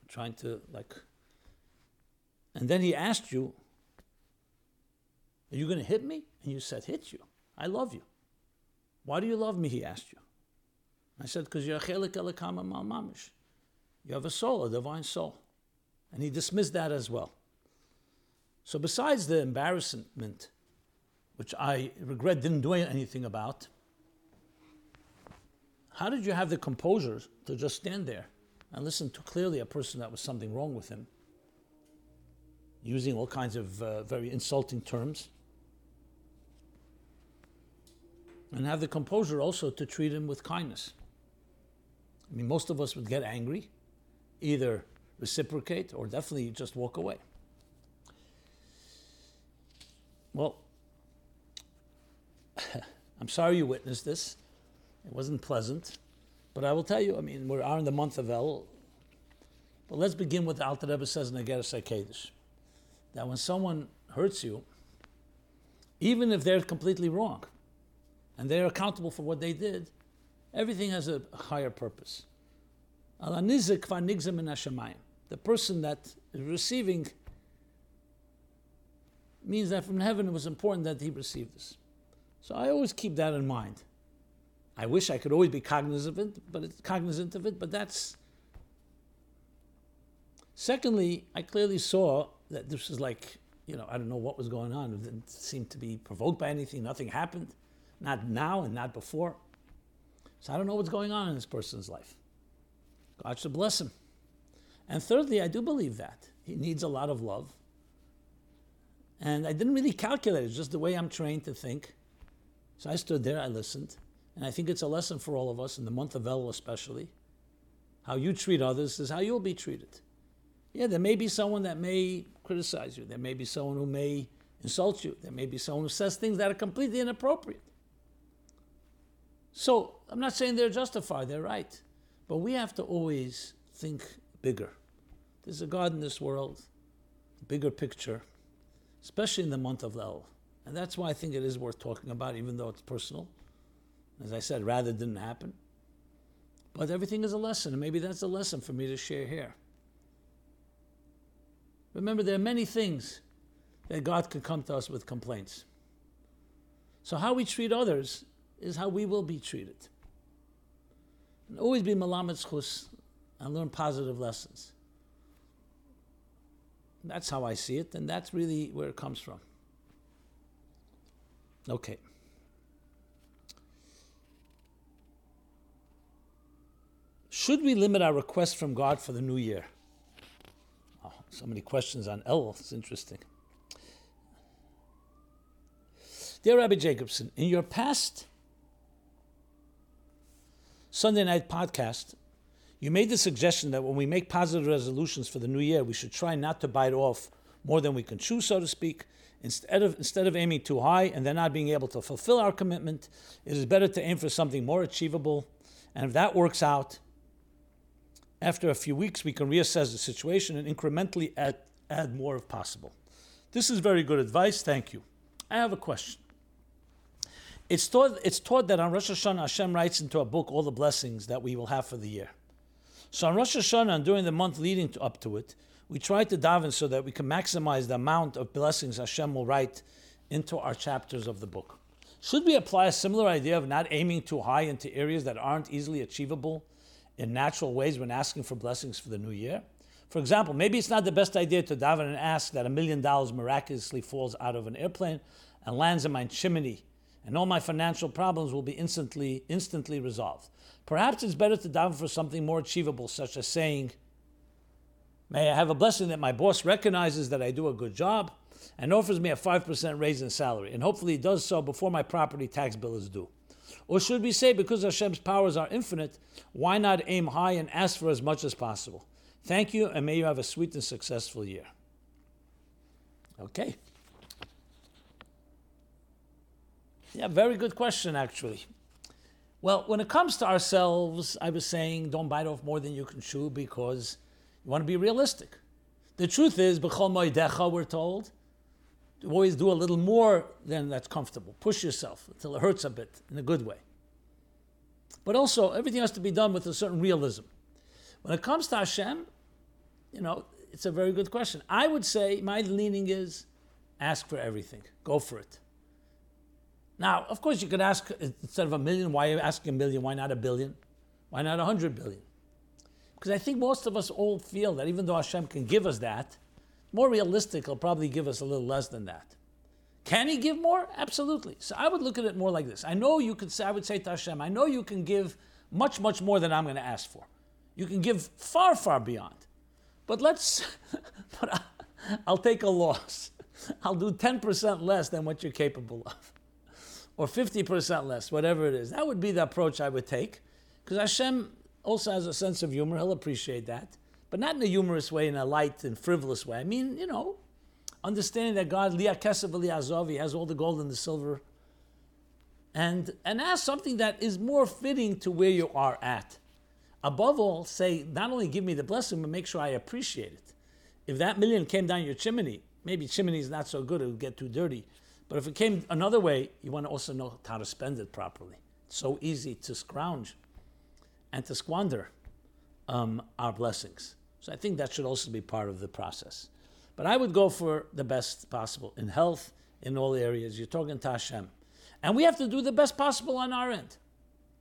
trying to, like. And then he asked you, are you going to hit me? And you said, Hit you. I love you. Why do you love me? He asked you. I said, Because you're a chelik elikama mal mamish. You have a soul, a divine soul. And he dismissed that as well. So, besides the embarrassment, which I regret didn't do anything about, how did you have the composure to just stand there and listen to clearly a person that was something wrong with him, using all kinds of uh, very insulting terms. And have the composure also to treat him with kindness. I mean, most of us would get angry, either reciprocate or definitely just walk away. Well, [laughs] I'm sorry you witnessed this. It wasn't pleasant. But I will tell you, I mean, we are in the month of El. But let's begin with the Alter Rebbe says in the Igeres HaKedesh that when someone hurts you, even if they're completely wrong and they're accountable for what they did, everything has a higher purpose. The person that is receiving means that from heaven it was important that he received this. So I always keep that in mind. I wish I could always be cognizant of it, but it's cognizant of it, but that's Secondly, I clearly saw that this was like, you know, I don't know what was going on. It didn't seem to be provoked by anything. Nothing happened. Not now and not before. So I don't know what's going on in this person's life. God should bless him. And thirdly, I do believe that. He needs a lot of love. And I didn't really calculate it, just the way I'm trained to think. So I stood there, I listened. And I think it's a lesson for all of us, in the month of Elul especially. How you treat others is how you'll be treated. Yeah, there may be someone that may criticize you. There may be someone who may insult you. There may be someone who says things that are completely inappropriate. So I'm not saying they're justified, they're right. But we have to always think bigger. There's a God in this world, bigger picture, especially in the month of Elul. And that's why I think it is worth talking about, even though it's personal. As I said, rather didn't happen. But everything is a lesson, and maybe that's a lesson for me to share here. Remember, there are many things that God could come to us with complaints. So, how we treat others is how we will be treated. And always be malamed chus and learn positive lessons. That's how I see it, and that's really where it comes from. Okay. Should we limit our requests from God for the new year? Oh, so many questions on El. It's interesting. Dear Rabbi Jacobson, in your past Sunday night podcast, you made the suggestion that when we make positive resolutions for the new year, we should try not to bite off more than we can chew, so to speak. Instead of, instead of aiming too high and then not being able to fulfill our commitment, it is better to aim for something more achievable. And if that works out, after a few weeks, we can reassess the situation and incrementally add, add more if possible. This is very good advice. Thank you. I have a question. It's taught, it's taught that on Rosh Hashanah, Hashem writes into a book all the blessings that we will have for the year. So on Rosh Hashanah and during the month leading to, up to it, we try to daven so that we can maximize the amount of blessings Hashem will write into our chapters of the book. Should we apply a similar idea of not aiming too high into areas that aren't easily achievable in natural ways when asking for blessings for the new year? For example, maybe it's not the best idea to daven and ask that a million dollars miraculously falls out of an airplane and lands in my chimney, and all my financial problems will be instantly instantly resolved. Perhaps it's better to daven for something more achievable, such as saying, May I have a blessing that my boss recognizes that I do a good job and offers me a 5% raise in salary, and hopefully he does so before my property tax bill is due. Or should we say, because Hashem's powers are infinite, why not aim high and ask for as much as possible? Thank you, and may you have a sweet and successful year. Okay. Yeah, very good question, actually. Well, when it comes to ourselves, I was saying don't bite off more than you can chew because you want to be realistic. The truth is, b'chol moedecha, we're told, always do a little more than that's comfortable. Push yourself until it hurts a bit in a good way. But also, everything has to be done with a certain realism. When it comes to Hashem, you know, it's a very good question. I would say my leaning is ask for everything, go for it. Now, of course, you could ask instead of a million, why are you asking a million? Why not a billion? Why not a hundred billion? Because I think most of us all feel that even though Hashem can give us that, more realistic, he'll probably give us a little less than that. Can he give more? Absolutely. So I would look at it more like this. I know you could say, I would say to Hashem, I know you can give much, much more than I'm going to ask for. You can give far, far beyond. But let's, [laughs] but I'll take a loss. I'll do 10% less than what you're capable of. Or 50% less, whatever it is. That would be the approach I would take. Because Hashem also has a sense of humor. He'll appreciate that. But not in a humorous way, in a light and frivolous way. I mean, you know, understanding that God, He has all the gold and the silver. And, and ask something that is more fitting to where you are at. Above all, say, not only give me the blessing, but make sure I appreciate it. If that million came down your chimney, maybe chimney is not so good, it would get too dirty. But if it came another way, you want to also know how to spend it properly. It's so easy to scrounge and to squander um, our blessings. So I think that should also be part of the process. But I would go for the best possible in health, in all areas. You're talking to Hashem. And we have to do the best possible on our end.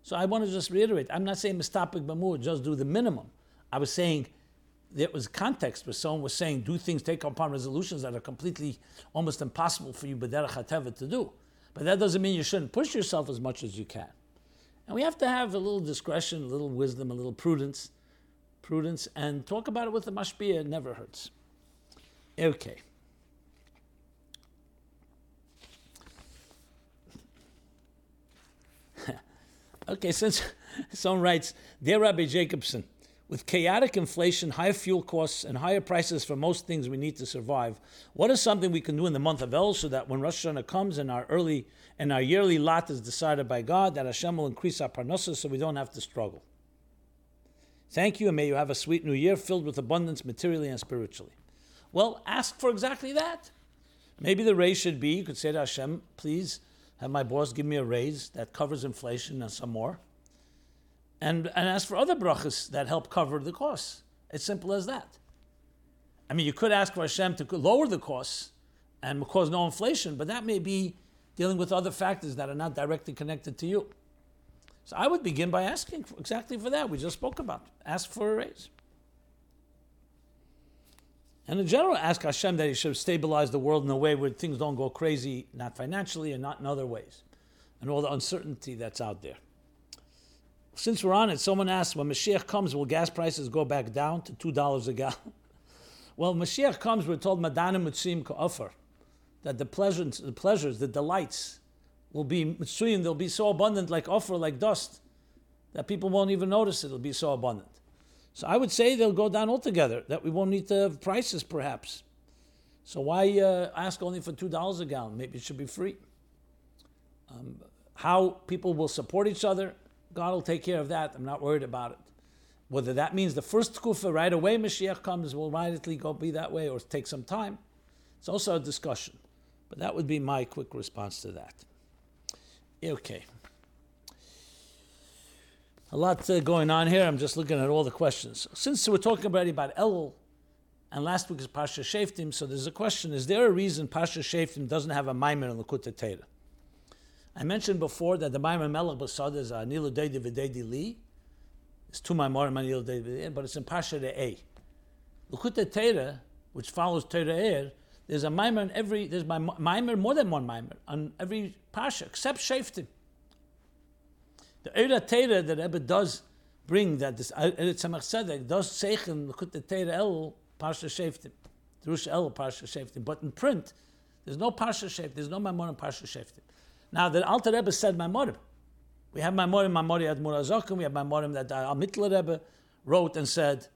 So I want to just reiterate I'm not saying mistapik b'mur, just do the minimum. I was saying there was context where someone was saying do things, take upon resolutions that are completely almost impossible for you, b'derech to do. But that doesn't mean you shouldn't push yourself as much as you can. And we have to have a little discretion, a little wisdom, a little prudence, prudence, and talk about it with the mashpia. It never hurts. Okay. [laughs] okay, since [laughs] someone writes, Dear Rabbi Jacobson, with chaotic inflation, higher fuel costs, and higher prices for most things we need to survive, what is something we can do in the month of El so that when Rosh Hashanah comes and our early and our yearly lot is decided by God, that Hashem will increase our parnassus so we don't have to struggle? Thank you, and may you have a sweet new year filled with abundance materially and spiritually. Well, ask for exactly that. Maybe the raise should be you could say to Hashem, please have my boss give me a raise that covers inflation and some more and, and ask for other brachas that help cover the costs. It's simple as that. I mean, you could ask for Hashem to lower the costs and cause no inflation, but that may be dealing with other factors that are not directly connected to you. So I would begin by asking for exactly for that we just spoke about. Ask for a raise. And in general, ask Hashem that He should stabilize the world in a way where things don't go crazy, not financially and not in other ways, and all the uncertainty that's out there since we're on it, someone asked, when Mashiach comes, will gas prices go back down to $2 a gallon? [laughs] well, Mashiach comes, we're told, Madana Mutsim Ka'afar, that the pleasures, the pleasures, the delights will be Mitzuyim, they'll be so abundant like offer, like dust, that people won't even notice it, it'll be so abundant. So I would say they'll go down altogether, that we won't need to have prices perhaps. So why uh, ask only for $2 a gallon? Maybe it should be free. Um, how people will support each other, God will take care of that. I'm not worried about it. Whether that means the first kufa right away Mashiach comes will immediately go be that way or take some time, it's also a discussion. But that would be my quick response to that. Okay. A lot uh, going on here. I'm just looking at all the questions. Since we're talking already about El, and last week is Pasha Shaftim, so there's a question: Is there a reason Pasha Shaftim doesn't have a Maimon in Likkutei Torah? I mentioned before that the Maimon Melech Basad is Ani L'Dodi V'Dodi Li. It's two Maimorim Anilu Deidi but it's in Pasha A. Likkutei Torah, which follows Teira Er, there's a Maimon in every, there's Maimon, more than one Maimon, on every Pasha, except Shaftim. The Eira Teira that Rebbe does bring, that this Eretz Tzedek does Seichen Likkutei Torah El, Pasha Shaftim. Drush El, Pasha Shaftim. But in print, there's no Pasha Shaftim, there's no Maimon in Pasha Shaftim. Now, the Alter Rebbe said Maimorim. We have Maimorim, Maimorim Admur Azokim, we have Maimorim that uh, Al Rebbe wrote and said,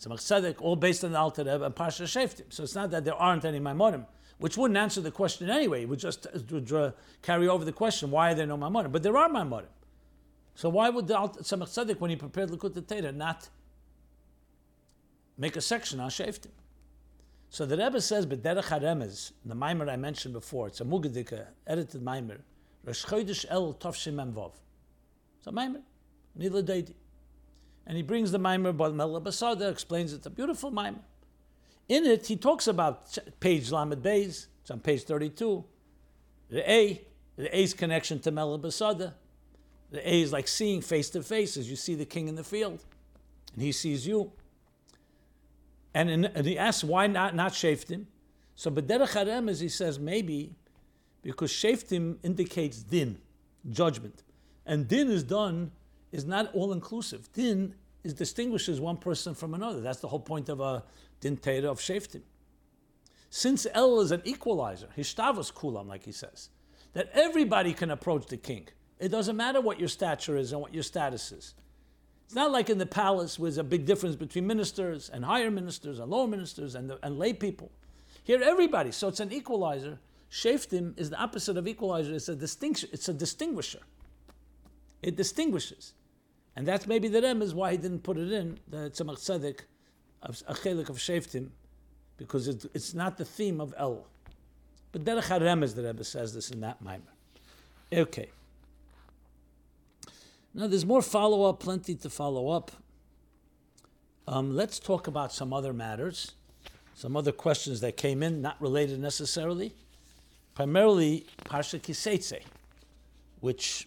Tzemach all based on the Alter Rebbe and Parsha Sheftim. So it's not that there aren't any Maimorim, which wouldn't answer the question anyway. It would just uh, carry over the question, why are there no Maimorim? But there are Maimorim. So why would the Tzemach when he prepared Likkutei Torah, not make a section on Sheftim? So the Rebbe says, "B'derech haremez." The mimer I mentioned before, it's a mugadika edited mimer. Rosh Chodesh El Tovshim Memvov. It's a mimer, Nila Deidi, and he brings the mimer, but Mela Basada explains it's a beautiful mimer. In it, he talks about page Lamed Beis. It's on page thirty-two. The A, the A's connection to Mela Basada. The A is like seeing face to face as you see the king in the field, and he sees you. And, in, and he asks, why not, not Shaftim? So B'derech Harem, as he says, maybe because Shaftim indicates din, judgment. And din is done, is not all inclusive. Din is distinguishes one person from another. That's the whole point of a din of shaftim. Since El is an equalizer, Hishtavas kulam, like he says, that everybody can approach the king. It doesn't matter what your stature is and what your status is. It's not like in the palace there's a big difference between ministers and higher ministers and lower ministers and, the, and lay people. Here, everybody. So it's an equalizer. Shaftim is the opposite of equalizer. It's a distinction. It's a distinguisher. It distinguishes, and that's maybe the rem is why he didn't put it in the Tzemach Tzedek, a chelik of Shaftim, because it, it's not the theme of El. But Derech HaRem is the Rebbe says this in that mimer. Okay. Now there's more follow up, plenty to follow up. Um, let's talk about some other matters, some other questions that came in, not related necessarily. Primarily Parsha Kiseitze, which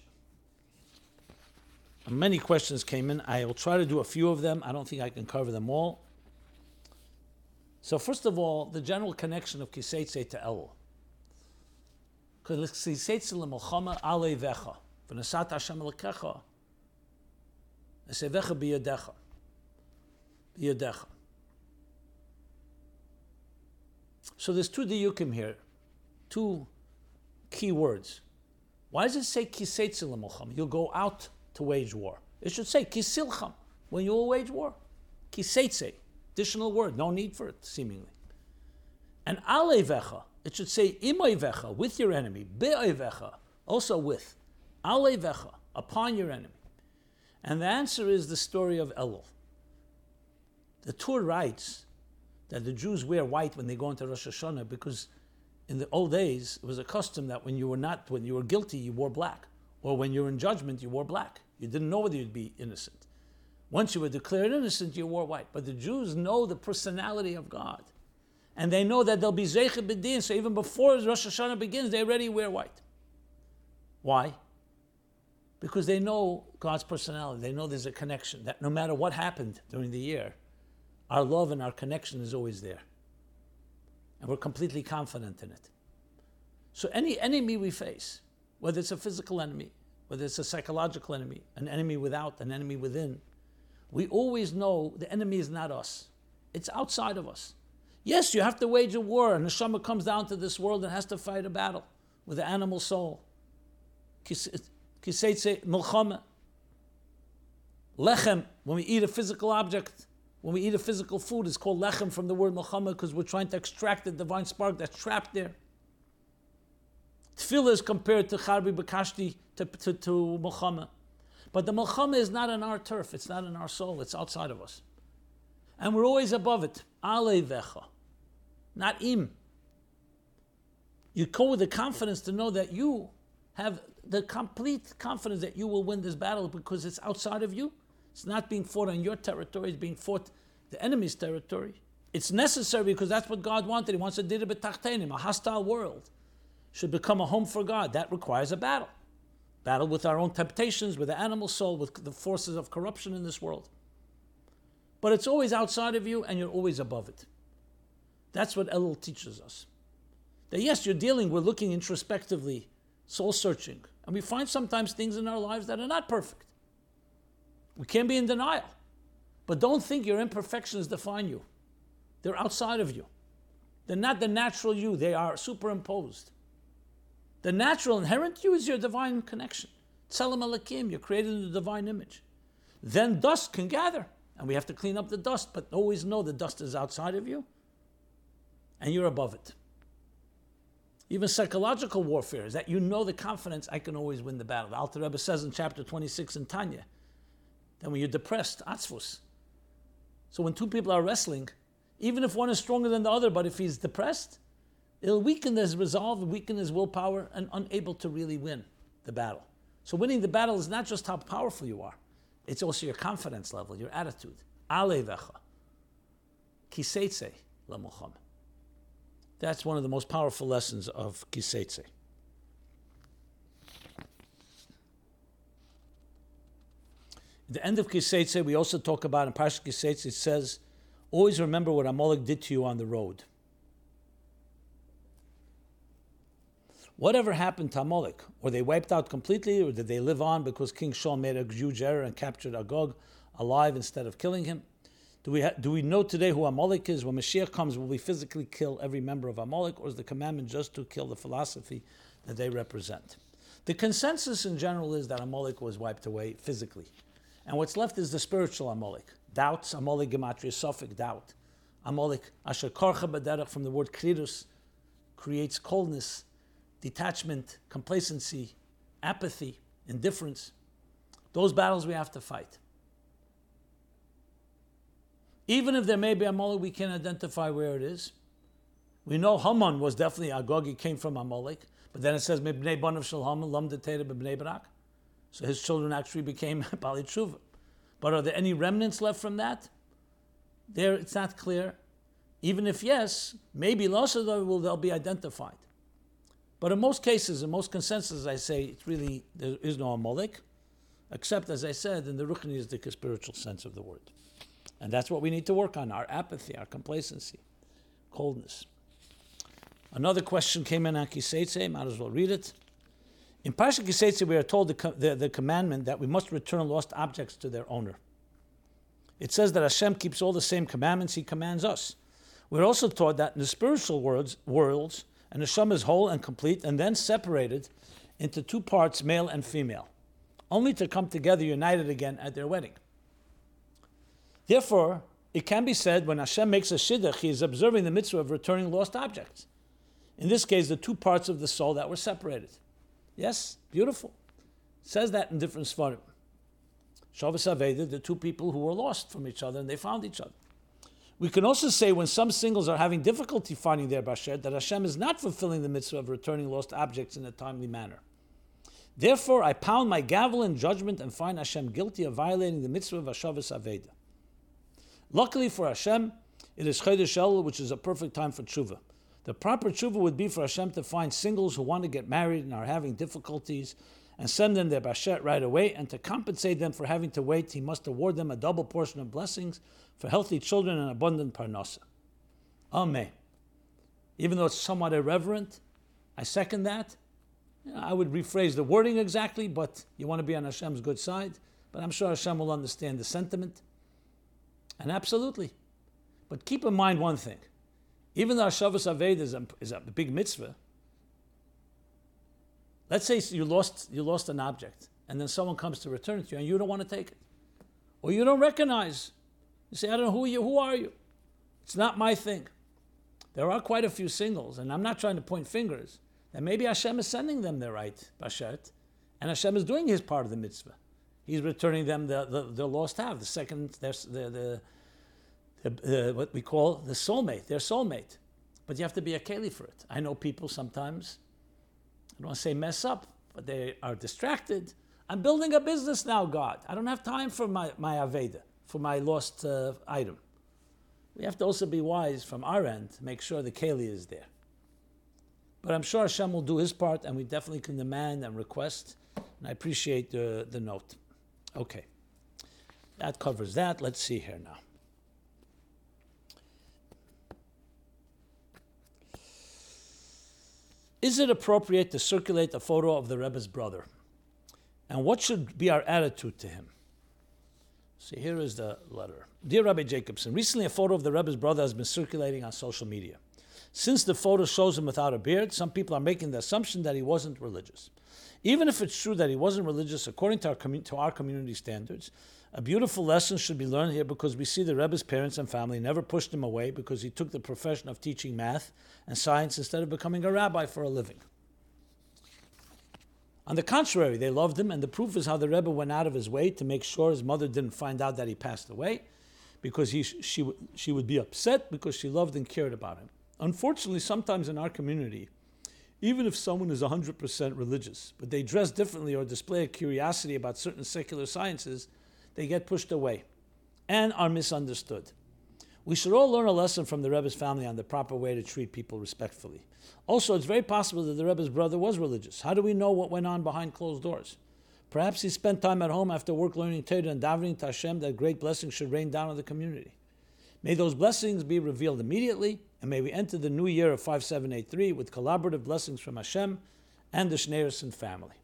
many questions came in. I will try to do a few of them. I don't think I can cover them all. So first of all, the general connection of Kiseitze to Elul. L'melchama alei vecha. V'nasat Hashem l'kecha. Esevecha biyadecha. Biyadecha. So there's two diyukim here, two key words. Why does it say kiseitze l'melchama? You'll go out to wage war. It should say kisilcham, when you will wage war. Kiseitze. Additional word, no need for it, seemingly. And alevecha, it should say imoivecha, with your enemy, be'oivecha, also with. Alevecha, upon your enemy. And the answer is the story of Elul. The Tur writes that the Jews wear white when they go into Rosh Hashanah because in the old days it was a custom that when you were not, when you were guilty, you wore black. Or when you were in judgment, you wore black. You didn't know whether you'd be innocent. Once you were declared innocent, you wore white. But the Jews know the personality of God. And they know that they'll be Zeichet B'din, so even before Rosh Hashanah begins, they already wear white. Why? Because they know God's personality. They know there's a connection, that no matter what happened during the year, our love and our connection is always there. And we're completely confident in it. So any enemy we face, whether it's a physical enemy, whether it's a psychological enemy, an enemy without, an enemy within, we always know the enemy is not us. It's outside of us. Yes, you have to wage a war, and Neshama comes down to this world and has to fight a battle with the animal soul. Lechem, when we eat a physical object, when we eat a physical food, it's called lechem from the word milchama because we're trying to extract the divine spark that's trapped there. Tefillah is compared to charbi bakashti, to, to, to milchama. But the Malchama is not in our turf, it's not in our soul, it's outside of us. And we're always above it. Alevecha, not im. You go with the confidence to know that you have the complete confidence that you will win this battle because it's outside of you. It's not being fought on your territory, it's being fought the enemy's territory. It's necessary because that's what God wanted. He wants a did a hostile world should become a home for God. That requires a battle battle with our own temptations, with the animal soul, with the forces of corruption in this world. But it's always outside of you and you're always above it. That's what Elul teaches us. That yes, you're dealing, we're looking introspectively, soul searching, and we find sometimes things in our lives that are not perfect. We can't be in denial. But don't think your imperfections define you. They're outside of you. They're not the natural you, they are superimposed. The natural inherent you is your divine connection. Tzelem Elokim, you're created in the divine image. Then dust can gather, and we have to clean up the dust, but always know the dust is outside of you, and you're above it. Even psychological warfare is that you know the confidence I can always win the battle. The Alter Rebbe says in chapter 26 in Tanya that when you're depressed, atzvus. So when two people are wrestling, even if one is stronger than the other, but if he's depressed, It'll weaken his resolve, weaken his willpower, and unable to really win the battle. So winning the battle is not just how powerful you are, it's also your confidence level, your attitude. Alevecha. Kiseitze lemucham. That's one of the most powerful lessons of Kiseitze. The end of Kiseitze, we also talk about in Parsha Kiseitze, it says, always remember what Amalek did to you on the road. Whatever happened to Amalek? Were they wiped out completely, or did they live on because King Shaul made a huge error and captured Agag? alive instead of killing him? Do we, ha- do we know today who Amalek is? When Mashiach comes, will we physically kill every member of Amalek, or is the commandment just to kill the philosophy that they represent? The consensus in general is that Amalek was wiped away physically. And what's left is the spiritual Amalek. Doubts, Amalek gematria, safek, doubt. Amalek, asher korcha baderach, from the word krirus, creates coldness, detachment, complacency, apathy, indifference. Those battles we have to fight. Even if there may be Amalek, we can identify where it is. We know Haman was definitely Agag, he came from Amalek, but then it says, Mibnei Banav Shel Haman, Lam Barak. So his children actually became [laughs] Baalei Tshuva. But are there any remnants left from that? There, it's not clear. Even if yes, maybe Losada will they'll be identified. But in most cases, in most consensus, I say it's really there is no Amalek, except as I said in the Ruchnistic spiritual sense of the word. And that's what we need to work on our apathy, our complacency, coldness. Another question came in on might as well read it. In Parsha Ki Seitse, we are told the, the, the, commandment that we must return lost objects to their owner. It says that Hashem keeps all the same commandments He commands us. We're also taught that in the spiritual worlds, worlds and Hashem is whole and complete and then separated into two parts, male and female, only to come together united again at their wedding. Therefore, it can be said when Hashem makes a shidduch, he is observing the mitzvah of returning lost objects. In this case, the two parts of the soul that were separated. Yes, beautiful. Says that in different sefarim. Shabbos Aveda, the two people who were lost from each other and they found each other. We can also say when some singles are having difficulty finding their bashert, that Hashem is not fulfilling the mitzvah of returning lost objects in a timely manner. Therefore, I pound my gavel in judgment and find Hashem guilty of violating the mitzvah of Hashavas Aveda. Luckily for Hashem, it is Chodesh Elul, which is a perfect time for tshuva. The proper tshuva would be for Hashem to find singles who want to get married and are having difficulties and send them their bashert right away, and to compensate them for having to wait, he must award them a double portion of blessings for healthy children and abundant parnasa. Amen. Even though it's somewhat irreverent, I second that. I would rephrase the wording exactly, but you want to be on Hashem's good side. But I'm sure Hashem will understand the sentiment. And absolutely. But keep in mind one thing. Even though Hashavas Aveda is a, is a big mitzvah, let's say you lost, you lost an object, and then someone comes to return it to you, and you don't want to take it. Or you don't recognize. You say, I don't know who you, who are you? It's not my thing. There are quite a few singles, and I'm not trying to point fingers, that maybe Hashem is sending them the right bashert, and Hashem is doing his part of the mitzvah. He's returning them the, the, the lost half, the second, the, the, the, what we call the soulmate, their soulmate. But you have to be a keli for it. I know people sometimes, I don't want to say mess up, but they are distracted. I'm building a business now, God. I don't have time for my, my Aveda, for my lost uh, item. We have to also be wise from our end to make sure the keli is there. But I'm sure Hashem will do his part, and we definitely can demand and request. And I appreciate the, the note. Okay. That covers that. Let's see here now. Is it appropriate to circulate a photo of the Rebbe's brother? And what should be our attitude to him? See, here is the letter. Dear Rabbi Jacobson, recently a photo of the Rebbe's brother has been circulating on social media. Since the photo shows him without a beard, some people are making the assumption that he wasn't religious. Even if it's true that he wasn't religious according to our, to our community standards, a beautiful lesson should be learned here because we see the Rebbe's parents and family never pushed him away because he took the profession of teaching math and science instead of becoming a rabbi for a living. On the contrary, they loved him, and the proof is how the Rebbe went out of his way to make sure his mother didn't find out that he passed away, because he, she, she would be upset because she loved and cared about him. Unfortunately, sometimes in our community, even if someone is 100% religious, but they dress differently or display a curiosity about certain secular sciences, they get pushed away and are misunderstood. We should all learn a lesson from the Rebbe's family on the proper way to treat people respectfully. Also, it's very possible that the Rebbe's brother was religious. How do we know what went on behind closed doors? Perhaps he spent time at home after work learning Torah and davening to Hashem that great blessings should rain down on the community. May those blessings be revealed immediately, and may we enter the new year of 5783 with collaborative blessings from Hashem and the Schneerson family.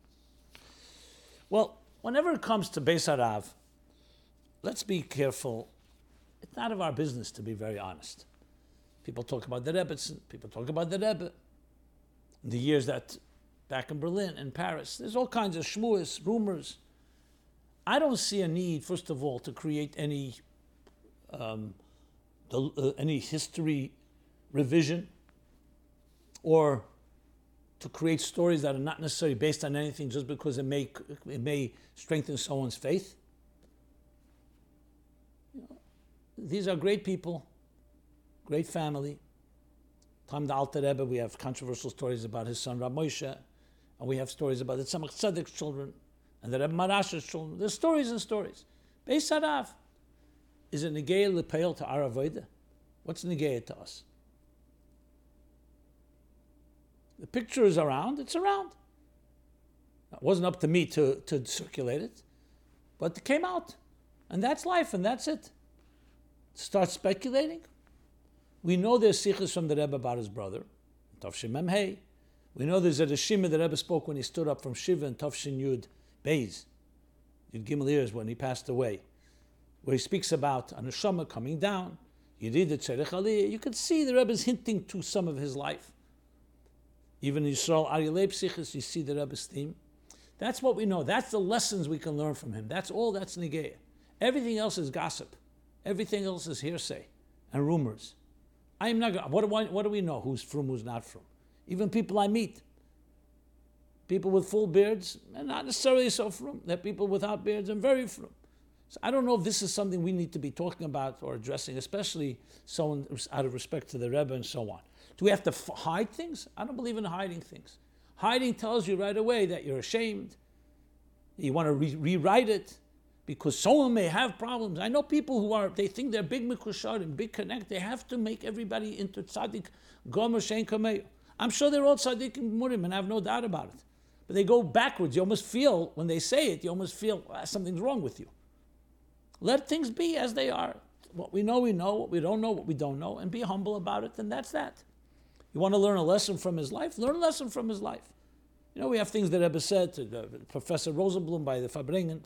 Well, whenever it comes to Beis Harav, let's be careful. It's not of our business, to be very honest. People talk about the Rebbetzin, people talk about the Rebbe. In the years that back in Berlin and Paris, there's all kinds of shmuas, rumors. I don't see a need, first of all, to create any um, the, uh, any history revision or to create stories that are not necessarily based on anything just because it may, it may strengthen someone's faith. These are great people, great family. Time the Alter Rebbe, we have controversial stories about his son Rab Moshe, and we have stories about the Tzemach Tzedek's children and the Rebbe Maharash's children. There's stories and stories. Beis Harav. Is it Negeya Lepeil to our Avodah? What's Negeya to us? The picture is around, it's around. It wasn't up to me to, to circulate it, but it came out. And that's life, and that's it. Start speculating. We know there's sichos from the Rebbe about his brother, Tavshin Memhei. We know there's a Rishima the Rebbe spoke when he stood up from Shiva and Tavshin Yud Beis, Yud Gimel years when he passed away, where he speaks about a neshama coming down. You Tzerech Aliyah, you can see the Rebbe is hinting to some of his life. Even in Yisrael Aryeh Psichis, you see the Rebbe's theme. That's what we know. That's the lessons we can learn from him. That's all that's Negeya. Everything else is gossip. Everything else is hearsay and rumors. I am not what do, I, what do we know who's frum, who's not frum? Even people I meet. People with full beards, and not necessarily so frum. They're people without beards and very frum. So I don't know if this is something we need to be talking about or addressing, especially someone out of respect to the Rebbe and so on. Do we have to f- hide things? I don't believe in hiding things. Hiding tells you right away that you're ashamed. You want to re- rewrite it because someone may have problems. I know people who are, they think they're big mekusharim, big connect. They have to make everybody into tzaddik, gomer shein kameyo. I'm sure they're all tzaddik and murim, and I have no doubt about it. But they go backwards. You almost feel, when they say it, you almost feel ah, something's wrong with you. Let things be as they are. What we know, we know. What we don't know, what we don't know. And be humble about it, and that's that. You want to learn a lesson from his life? Learn a lesson from his life. You know, we have things that Rebbe said to uh, Professor Rosenblum by the Farbrengen.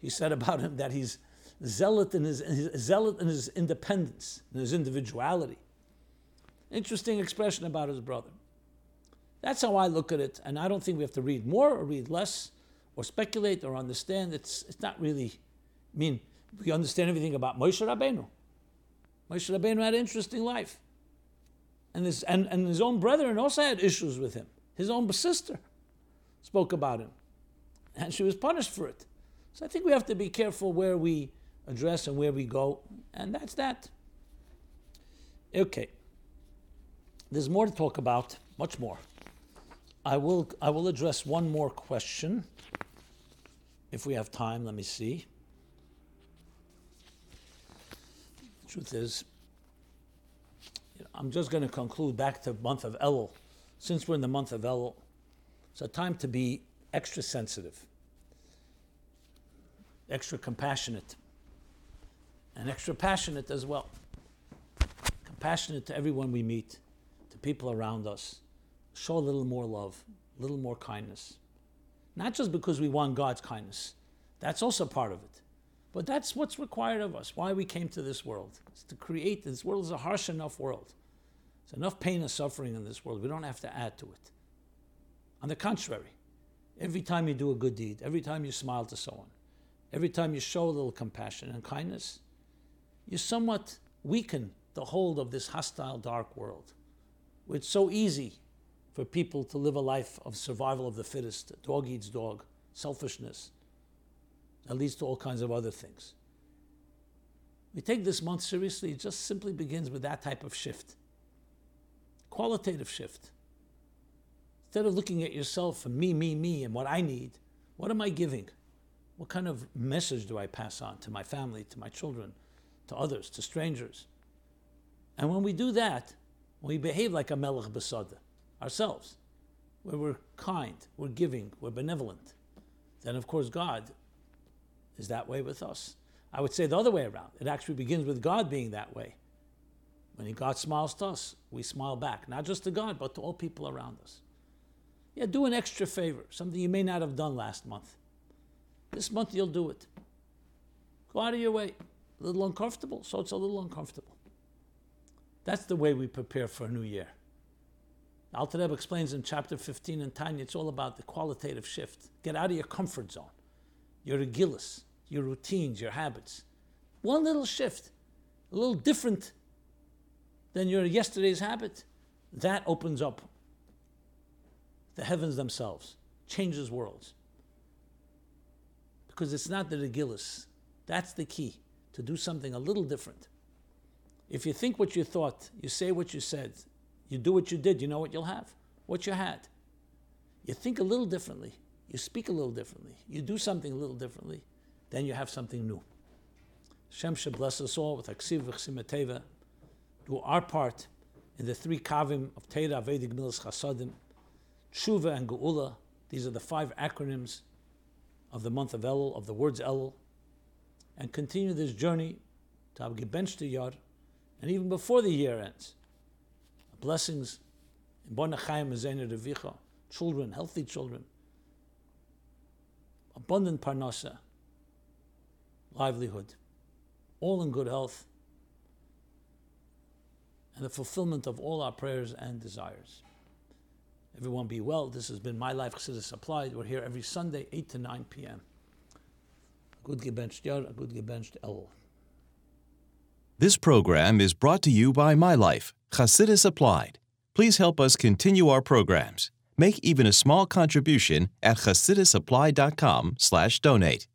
He said about him that he's zealot in his, his zealot in his independence, in his individuality. Interesting expression about his brother. That's how I look at it, and I don't think we have to read more or read less or speculate or understand. It's, it's not really, I mean, we understand everything about Moshe Rabbeinu. Moshe Rabbeinu had an interesting life. And his, and, and his own brethren also had issues with him. His own sister spoke about him. And she was punished for it. So I think we have to be careful where we address and where we go. And that's that. Okay. There's more to talk about, much more. I will, I will address one more question. If we have time, let me see. The truth is, I'm just going to conclude back to month of Elul. Since we're in the month of Elul, it's a time to be extra sensitive, extra compassionate, and extra passionate as well. Compassionate to everyone we meet, to people around us. Show a little more love, a little more kindness. Not just because we want God's kindness, that's also part of it. But that's what's required of us, why we came to this world. It's to create this world is a harsh enough world. There's enough pain and suffering in this world. We don't have to add to it. On the contrary, every time you do a good deed, every time you smile to someone, every time you show a little compassion and kindness, you somewhat weaken the hold of this hostile, dark world. It's so easy for people to live a life of survival of the fittest, dog eats dog, selfishness, that leads to all kinds of other things. We take this month seriously, it just simply begins with that type of shift qualitative shift. Instead of looking at yourself and me, me, me, and what I need, what am I giving? What kind of message do I pass on to my family, to my children, to others, to strangers? And when we do that, we behave like a melech besada, ourselves, where we're kind, we're giving, we're benevolent, then of course God is that way with us. I would say the other way around. It actually begins with God being that way. When God smiles to us, we smile back, not just to God, but to all people around us. Yeah, do an extra favor, something you may not have done last month. This month you'll do it. Go out of your way. A little uncomfortable, so it's a little uncomfortable. That's the way we prepare for a new year. Alter Rebbe explains in chapter 15 in Tanya, it's all about the qualitative shift. Get out of your comfort zone, your regillus, your routines, your habits. One little shift, a little different than your yesterday's habit, that opens up the heavens themselves, changes worlds. Because it's not the regillus. That's the key, to do something a little different. If you think what you thought, you say what you said, you do what you did, you know what you'll have, what you had. You think a little differently, you speak a little differently, you do something a little differently, then you have something new. Shem should bless us all with Aksiv V'chsimateva, do our part in the three kavim of Teira, Vedic Milas Chasadim, Tshuva and Geula. These are the five acronyms of the month of Elul, of the words Elul, and continue this journey to Abgebench Yar, and even before the year ends. Blessings in Bonachayim Revicha, children, healthy children, abundant parnasa, livelihood, all in good health, and the fulfillment of all our prayers and desires. Everyone be well. This has been My Life Chassidus Applied. We're here every Sunday, 8 to 9 p.m. Gebenched yar, a good gebenched el. This program is brought to you by My Life, Chassidus Applied. Please help us continue our programs. Make even a small contribution at chassidusapply.com slash donate.